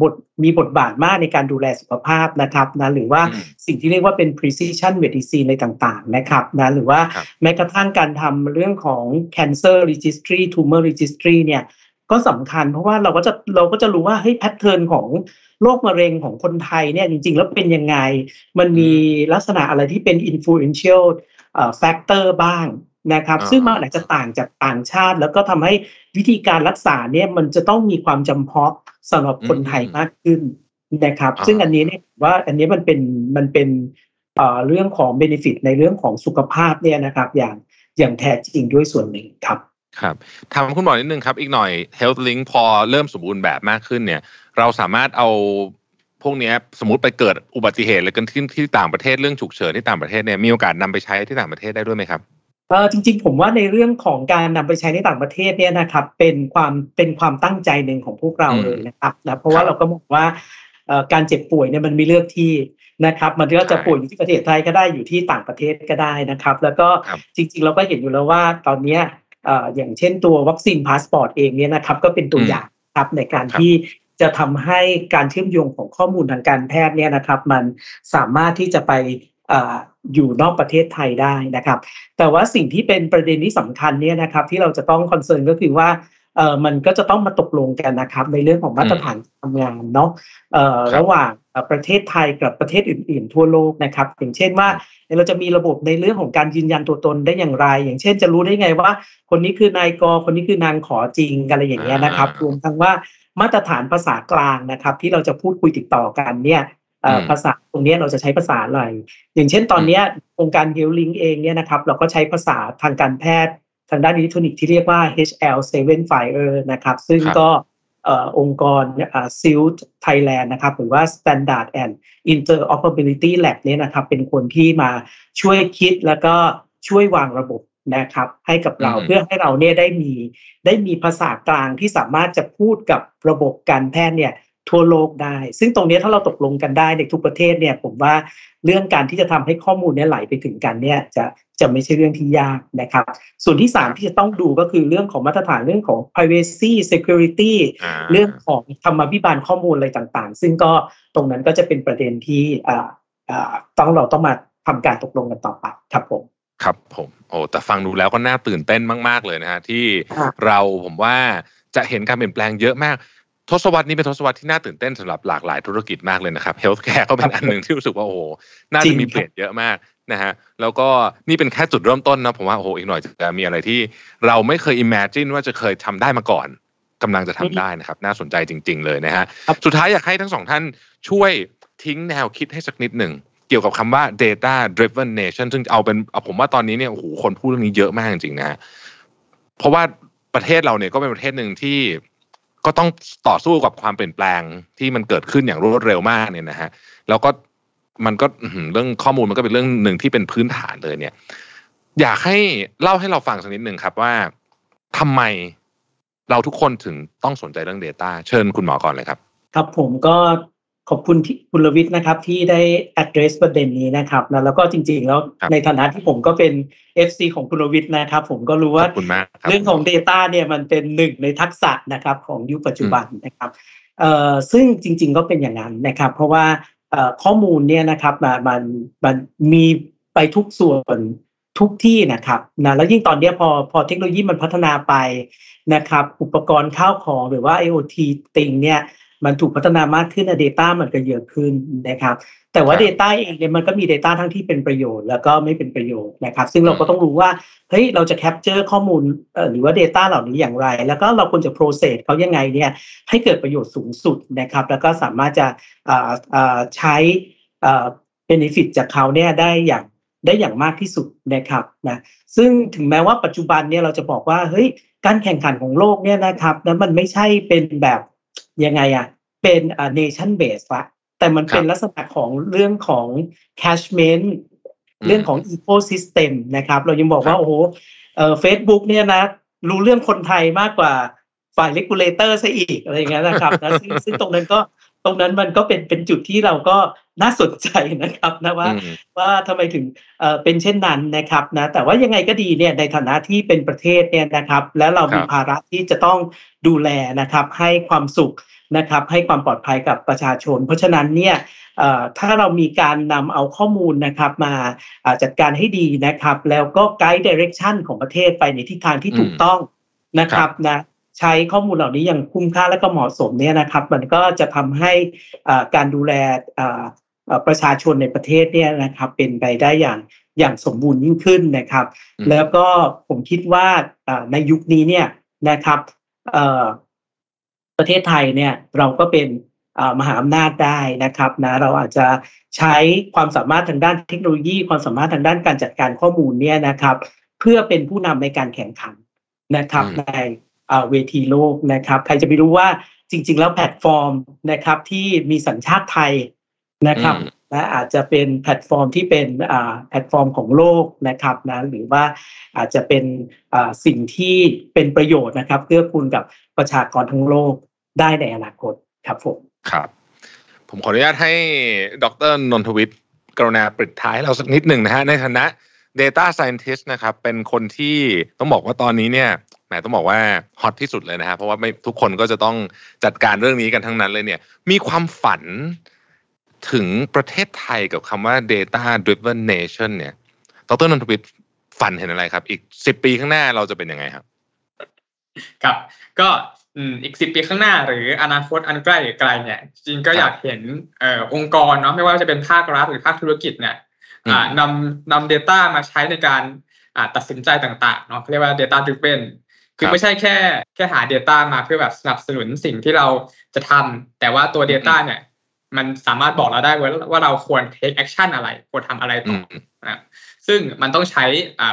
Speaker 4: บทมีบทบาทมากในการดูแลสุขภาพนะครับนะหรือว่า
Speaker 3: อืม
Speaker 4: สิ่งที่เรียกว่าเป็น precision medicine ในต่างๆนะครับนะหรือว่า
Speaker 3: ครับ
Speaker 4: แม้กระทั่งการทำเรื่องของ cancer registry tumor registry เนี่ยก็สำคัญเพราะว่าเราก็จะเราก็จะรู้ว่าเฮ้ยแพทเทิร์นของโรคมะเร็งของคนไทยเนี่ยจริง ๆ แล้วเป็นยังไง มันมีลักษณะอะไรที่เป็น influential เอ่อ factor บ้าง นะครับ ซึ่งมันอาจจะต่างจากต่างชาติ แล้วก็ทำให้วิธีการรักษาเนี่ยมันจะต้องมีความจำเพาะสำหรับคนไทยมากขึ้นนะครับ ซึ่งอันนี้เนี่ยว่าอันนี้มันเป็นมันเป็นเรื่องของเบนฟิตในเรื่องของสุขภาพเนี่ยนะครับ อย่างอย่างแท้จริงด้วยส่วนหนึ่งครับ
Speaker 3: ครับถามคุณหมอนิดนึงครับ อีกหน่อย Health Link พอเริ่มสมบูรณ์แบบมากขึ้นเนี่ย เราสามารถเอาพวกนี้สมมติไปเกิดอุบัติเหตุอะไรกันที่ที่ต่างประเทศเรื่องฉุกเฉินที่ต่างประเทศเนี่ยมีโอกาสนำไปใช้ที่ต่างประเทศได้ด้วยไหมครับ
Speaker 4: เออจริงๆ ผมว่าในเรื่องของการนำไปใช้ในต่างประเทศเนี่ยนะครับ เป็นความเป็นความตั้งใจหนึ่งของพวกเราเลยนะครับนะเพราะว่าเราก็มองว่าการเจ็บป่วยเนี่ยมันมีเลือกที่นะครับ มันก็จะป่วยอยู่ที่ประเทศไทยก็ได้อยู่ที่ต่างประเทศก็ได้นะครับ แล้วก็จริง ๆ เราก็เห็นอยู่แล้วว่าตอนนี้อย่างเช่นตัววัคซีนพาสปอร์ตเองเนี่ยนะครับ ก็เป็นตัวอย่างครับในการที่จะทำให้การเชื่อมโยงของข้อมูลทางการแพทย์เนี่ยนะครับ มันสามารถที่จะไป อยู่นอกประเทศไทยได้นะครับ แต่ว่าสิ่งที่เป็นประเด็นที่สำคัญเนี่ยนะครับ ที่เราจะต้อง concern ก็คือว่าเออมันก็จะต้องมาตกลงกันนะครับ ในเรื่องของมาตรฐานทำงานเนาะเอ่อระหว่างประเทศไทยกับประเทศอื่น ๆ ทั่วโลกนะครับ อย่างเช่นว่าเราจะมีระบบในเรื่องของการยืนยันตัวตนได้อย่างไร อย่างเช่นจะรู้ได้ไงว่า คนนี้คือนายกคนนี้คือนางขอจริงอะไรอย่างเงี้ยนะครับรวมทั้งว่ามาตรฐานภาษากลางนะครับ ที่เราจะพูดคุยติดต่อกันเนี่ย ภาษาตรงนี้เราจะใช้ภาษาอะไร อย่างเช่นตอนนี้องค์การเฮลลิงเองเนี่ยนะครับเราก็ใช้ภาษาทางการแพทย์ทางด้านอิเล็กทรอนิกส์ที่เรียกว่า HL7 Fire นะครับ ซึ่งก็องค์กร SILT Thailand นะครับ หรือว่า Standard and Interoperability Lab เนี่ยนะครับ เป็นคนที่มาช่วยคิดแล้วก็ช่วยวางระบบนะครับ ให้กับเราเพื่อให้เราเนี่ยได้มีได้มีภาษากลางที่สามารถจะพูดกับระบบการแพทย์เนี่ย ทั่วโลกได้ ซึ่งตรงนี้ถ้าเราตกลงกันได้ในทุกประเทศเนี่ย ผมว่าเรื่องการที่จะทำให้ข้อมูลเนี่ยไหลไปถึงกันเนี่ยจะจะไม่ใช่เรื่องที่ยากนะครับ ส่วนที่สามที่จะต้องดูก็คือเรื่องของมาตรฐานเรื่องของ privacy security เรื่องของธรรมาภิบาลข้อมูลอะไรต่างๆ ซึ่งก็ตรงนั้นก็จะเป็นประเด็นที่ต้องเราต้องมาทำการตกลงกันต่อไปครับผม
Speaker 3: ครับผมโอ้แต่ฟังดูแล้วก็น่าตื่นเต้นมาก ๆ เลยนะฮะที่เราผมว่าจะเห็นการเปลี่ยนแปลงเยอะมาก ทศวรรษนี้เป็นทศวรรษที่น่าตื่นเต้นสำหรับหลากหลายธุรกิจมากเลยนะครับ healthcare ก็เป็นอันหนึ่งที่รู้สึกว่าโอ้โหน่าจะมีเปลี่ยนเยอะมากนะฮะแล้วก็นี่เป็นแค่จุดเริ่มต้นนะผมว่าโอ้โหอีกหน่อยจะมีอะไรที่เราไม่เคยอิมเมจินว่าจะเคยทำได้มาก่อนกำลังจะทำได้นะครับ น่าสนใจจริง ๆ เลยนะฮะสุดท้ายอยากให้ทั้งสองท่านช่วยทิ้งแนวคิดให้สักนิดหนึ่งเกี่ยวกับคำว่า data driven nation ซึ่งเอาเป็นผมว่าตอนนี้เนี่ยโอ้โหคนพูดเรื่องนี้เยอะมากจริงๆนะเพราะว่าประเทศเราเนี่ยก็เป็นประเทศหนึ่งที่ ก็ต้องต่อสู้กับความเปลี่ยนแปลงที่มันเกิดขึ้นอย่างรวดเร็วมากเนี่ยนะฮะแล้วก็มันก็เรื่องข้อมูลมันก็เป็นเรื่องหนึ่งที่เป็นพื้นฐานเลยเนี่ย อยากให้เล่าให้เราฟังสักนิดหนึ่งครับว่าทำไมเราทุกคนถึงต้องสนใจเรื่อง Data เชิญคุณหมอก่อนเลยครับ
Speaker 4: ครับผมก็ ขอบคุณที่คุณลวิทย์นะครับ ที่ได้ address ประเด็นนี้นะครับนะแล้วก็จริง ๆ แล้วในฐานะที่ผมก็เป็น FC ของคุณลวิทย์นะครับ ผมก็รู้ว่าเรื่องของ Data เนี่ยมันเป็นหนึ่งในทักษะนะครับของยุคปัจจุบันนะครับเอ่อซึ่งจริง ๆ ก็เป็นอย่างนั้นนะครับ เพราะว่าเอ่อข้อมูลเนี่ยนะครับมันมันมันมีไปทุกส่วนทุกที่นะครับนะแล้วยิ่งตอนนี้พอพอเทคโนโลยีมันพัฒนาไปนะครับ อุปกรณ์ข้าวของหรือว่า IoT ติงเนี่ย มันถูกพัฒนามากขึ้น Data มันก็เยอะขึ้นนะครับ แต่ว่า Data เองเนี่ยมันก็มี Data ทั้งที่เป็นประโยชน์ แล้วก็ไม่เป็นประโยชน์นะครับ ซึ่งเราก็ต้องรู้ว่าเฮ้ยเราจะ capture ข้อมูลหรือว่า Data เหล่านี้อย่างไร แล้วก็เราควรจะ process เขายังไงเนี่ยให้เกิดประโยชน์สูงสุดนะครับ แล้วก็สามารถจะใช้ benefit จากเขาเนี่ยได้อย่างได้อย่างมากที่สุดนะครับนะซึ่งถึงแม้ว่าปัจจุบันเนี่ยเราจะบอกว่าเฮ้ยการแข่งขันของโลกเนี่ยนะครับนั้นมันไม่ใช่เป็นแบบ ยังไงอะเป็นอ่า nation base ละแต่มันเป็นลักษณะของเรื่องของ cashment เรื่องของ ecosystem นะครับ เรายังบอกว่า โอ้โหเอ่อ Facebook เนี่ยนะ รู้เรื่องคนไทยมากกว่าฝ่าย regulator ซะอีกอะไรอย่างเงี้ยนะครับนะซึ่งซึ่งตรงนั้นก็ตรงนั้นมันก็เป็นเป็นจุดที่เราก็ น่าสนใจนะครับนะว่าว่าทำไมถึงเอ่อเป็นเช่นนั้นนะครับนะแต่ว่ายังไงก็ดีเนี่ยในฐานะที่เป็นประเทศเนี่ยนะครับ แล้วเรามีภาระที่จะต้องดูแลนะครับให้ความสุขนะครับให้ความปลอดภัยกับประชาชน เพราะฉะนั้นเนี่ยถ้าเรามีการนำเอาข้อมูลนะครับมาจัดการให้ดีนะครับ แล้วก็ไกด์ดิเรกชันของประเทศไปในทิศทางที่ถูกต้องนะครับนะใช้ข้อมูลเหล่านี้อย่างคุ้มค่าและก็เหมาะสมเนี่ยนะครับ มันก็จะทำให้การดูแล ประชาชนในประเทศเนี่ยนะครับเป็นไปได้อย่างอย่างสมบูรณ์ยิ่งขึ้นนะครับ แล้วก็ผมคิดว่าในยุคนี้เนี่ยนะครับประเทศไทยเนี่ยเราก็เป็นมหาอำนาจได้นะครับนะเราอาจจะใช้ความสามารถทางด้านเทคโนโลยี ความสามารถทางด้านการจัดการข้อมูลเนี่ยนะครับ เพื่อเป็นผู้นำในการแข่งขันนะครับในเวทีโลกนะครับ ใครจะไปรู้ว่าจริง ๆ แล้วแพลตฟอร์มนะครับที่มีสัญชาติไทย นะครับและอาจจะเป็นแพลตฟอร์มที่เป็นแพลตฟอร์มของโลกนะครับนะหรือว่าอาจจะเป็นสิ่งที่เป็นประโยชน์นะครับเพื่อคุณกับประชากรทั้งโลกได้ในอนาคตครับผม
Speaker 3: ครับ ผมขออนุญาตให้ดรนนทวิทย์กรุณาปิดท้ายเราสักนิดหนึ่งนะฮะในฐานะ Data Scientist นะครับเป็นคนที่ต้องบอกว่าตอนนี้เนี่ยแหมต้องบอกว่าฮอตที่สุดเลยนะฮะเพราะว่าไม่ทุกคนก็จะต้องจัดการเรื่องนี้กันทั้งนั้นเลยเนี่ย มีความฝัน ถึงประเทศไทยกับคำว่า data driven nation เนี่ยดรนนทวิทย์ฝันเห็นอะไรครับ อีกสิบปีข้างหน้าเราจะเป็นยังไงครับ
Speaker 1: ครับ ก็อีกสิบปีข้างหน้า หรืออนาคตอันใกล้หรือไกลเนี่ย จริงก็อยากเห็นอองค์กรเนาะไม่ว่าจะเป็นภาครัฐหรือภาคธุรกิจเนี่ยนำนำ Data มาใช้ในการตัดสินใจต่างๆเนาะเรียกว่า Data driven คือไม่ใช่แค่แค่หา Data มาเพื่อแบบสนับสนุนสิ่งที่เราจะทำแต่ว่าตัว Data เนี่ย มันสามารถบอกเราได้ว่าเราควร take action อะไร ควรทำอะไรต่อนะซึ่งมันต้องใช้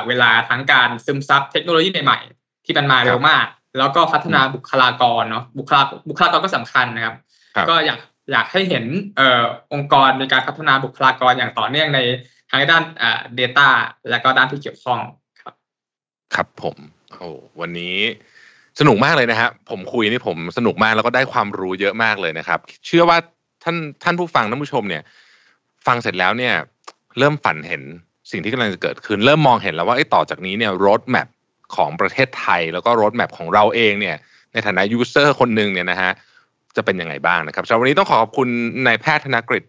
Speaker 1: เวลาทั้งการซึมซับเทคโนโลยีใหม่ๆ ที่มันมาเร็วมาก แล้วก็พัฒนาบุคลากรเนาะบุคลาบุคลากรก็สำคัญนะครับ ก็อยากอยากให้เห็นเอ่อองค์กรในการพัฒนาบุคลากรอย่างต่อเนื่องในทั้งด้านอ่า data และก็ด้านที่เกี่ยวข้องครับ
Speaker 3: ครับผม โอ้วันนี้สนุกมากเลยนะฮะผมคุยนี่ผมสนุกมากแล้วก็ได้ความรู้เยอะมากเลยนะครับ เชื่อว่า ท่านท่านผู้ฟังท่านผู้ชมเนี่ย ฟังเสร็จแล้วเนี่ย เริ่มฝันเห็นสิ่งที่กำลังจะเกิดขึ้น เริ่มมองเห็นแล้วว่าไอ้ต่อจากนี้เนี่ยรถแมพของประเทศไทย แล้วก็ roadmap ของเราเองเนี่ย ในฐานะ user คนหนึ่งเนี่ยนะฮะจะเป็นยังไงบ้างนะครับสำหรับวันนี้ต้องขอขอบคุณนายแพทย์ธนกฤษ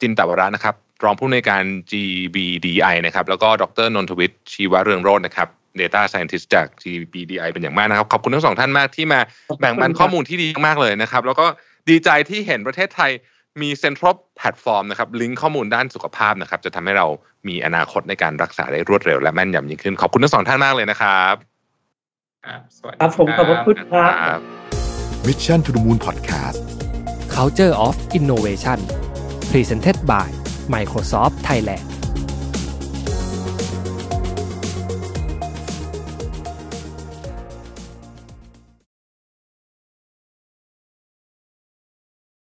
Speaker 3: จินตวระนะครับ รองผู้อำนวยการ GBDI นะครับ แล้วก็ดรนนทวิทย์ชีวะเรืองโรจน์นะครับ Data Scientist จาก GBDI เป็นอย่างมากนะครับ ขอบคุณทั้งสองท่านมากที่มาแบ่งปันข้อมูลที่ดีมากเลยนะครับ แล้วก็ ดีใจที่เห็นประเทศไทยมี central platform นะครับลิงก์ข้อมูลด้านสุขภาพนะครับ จะทำให้เรามีอนาคตในการรักษาได้รวดเร็วและแม่นยำยิ่งขึ้น ขอบคุณทั้งสองท่านมากเลยนะครับ
Speaker 4: ครับผมขอบคุณครับ
Speaker 5: Mission to the Moon Podcast
Speaker 2: Culture of Innovation Presented by Microsoft Thailand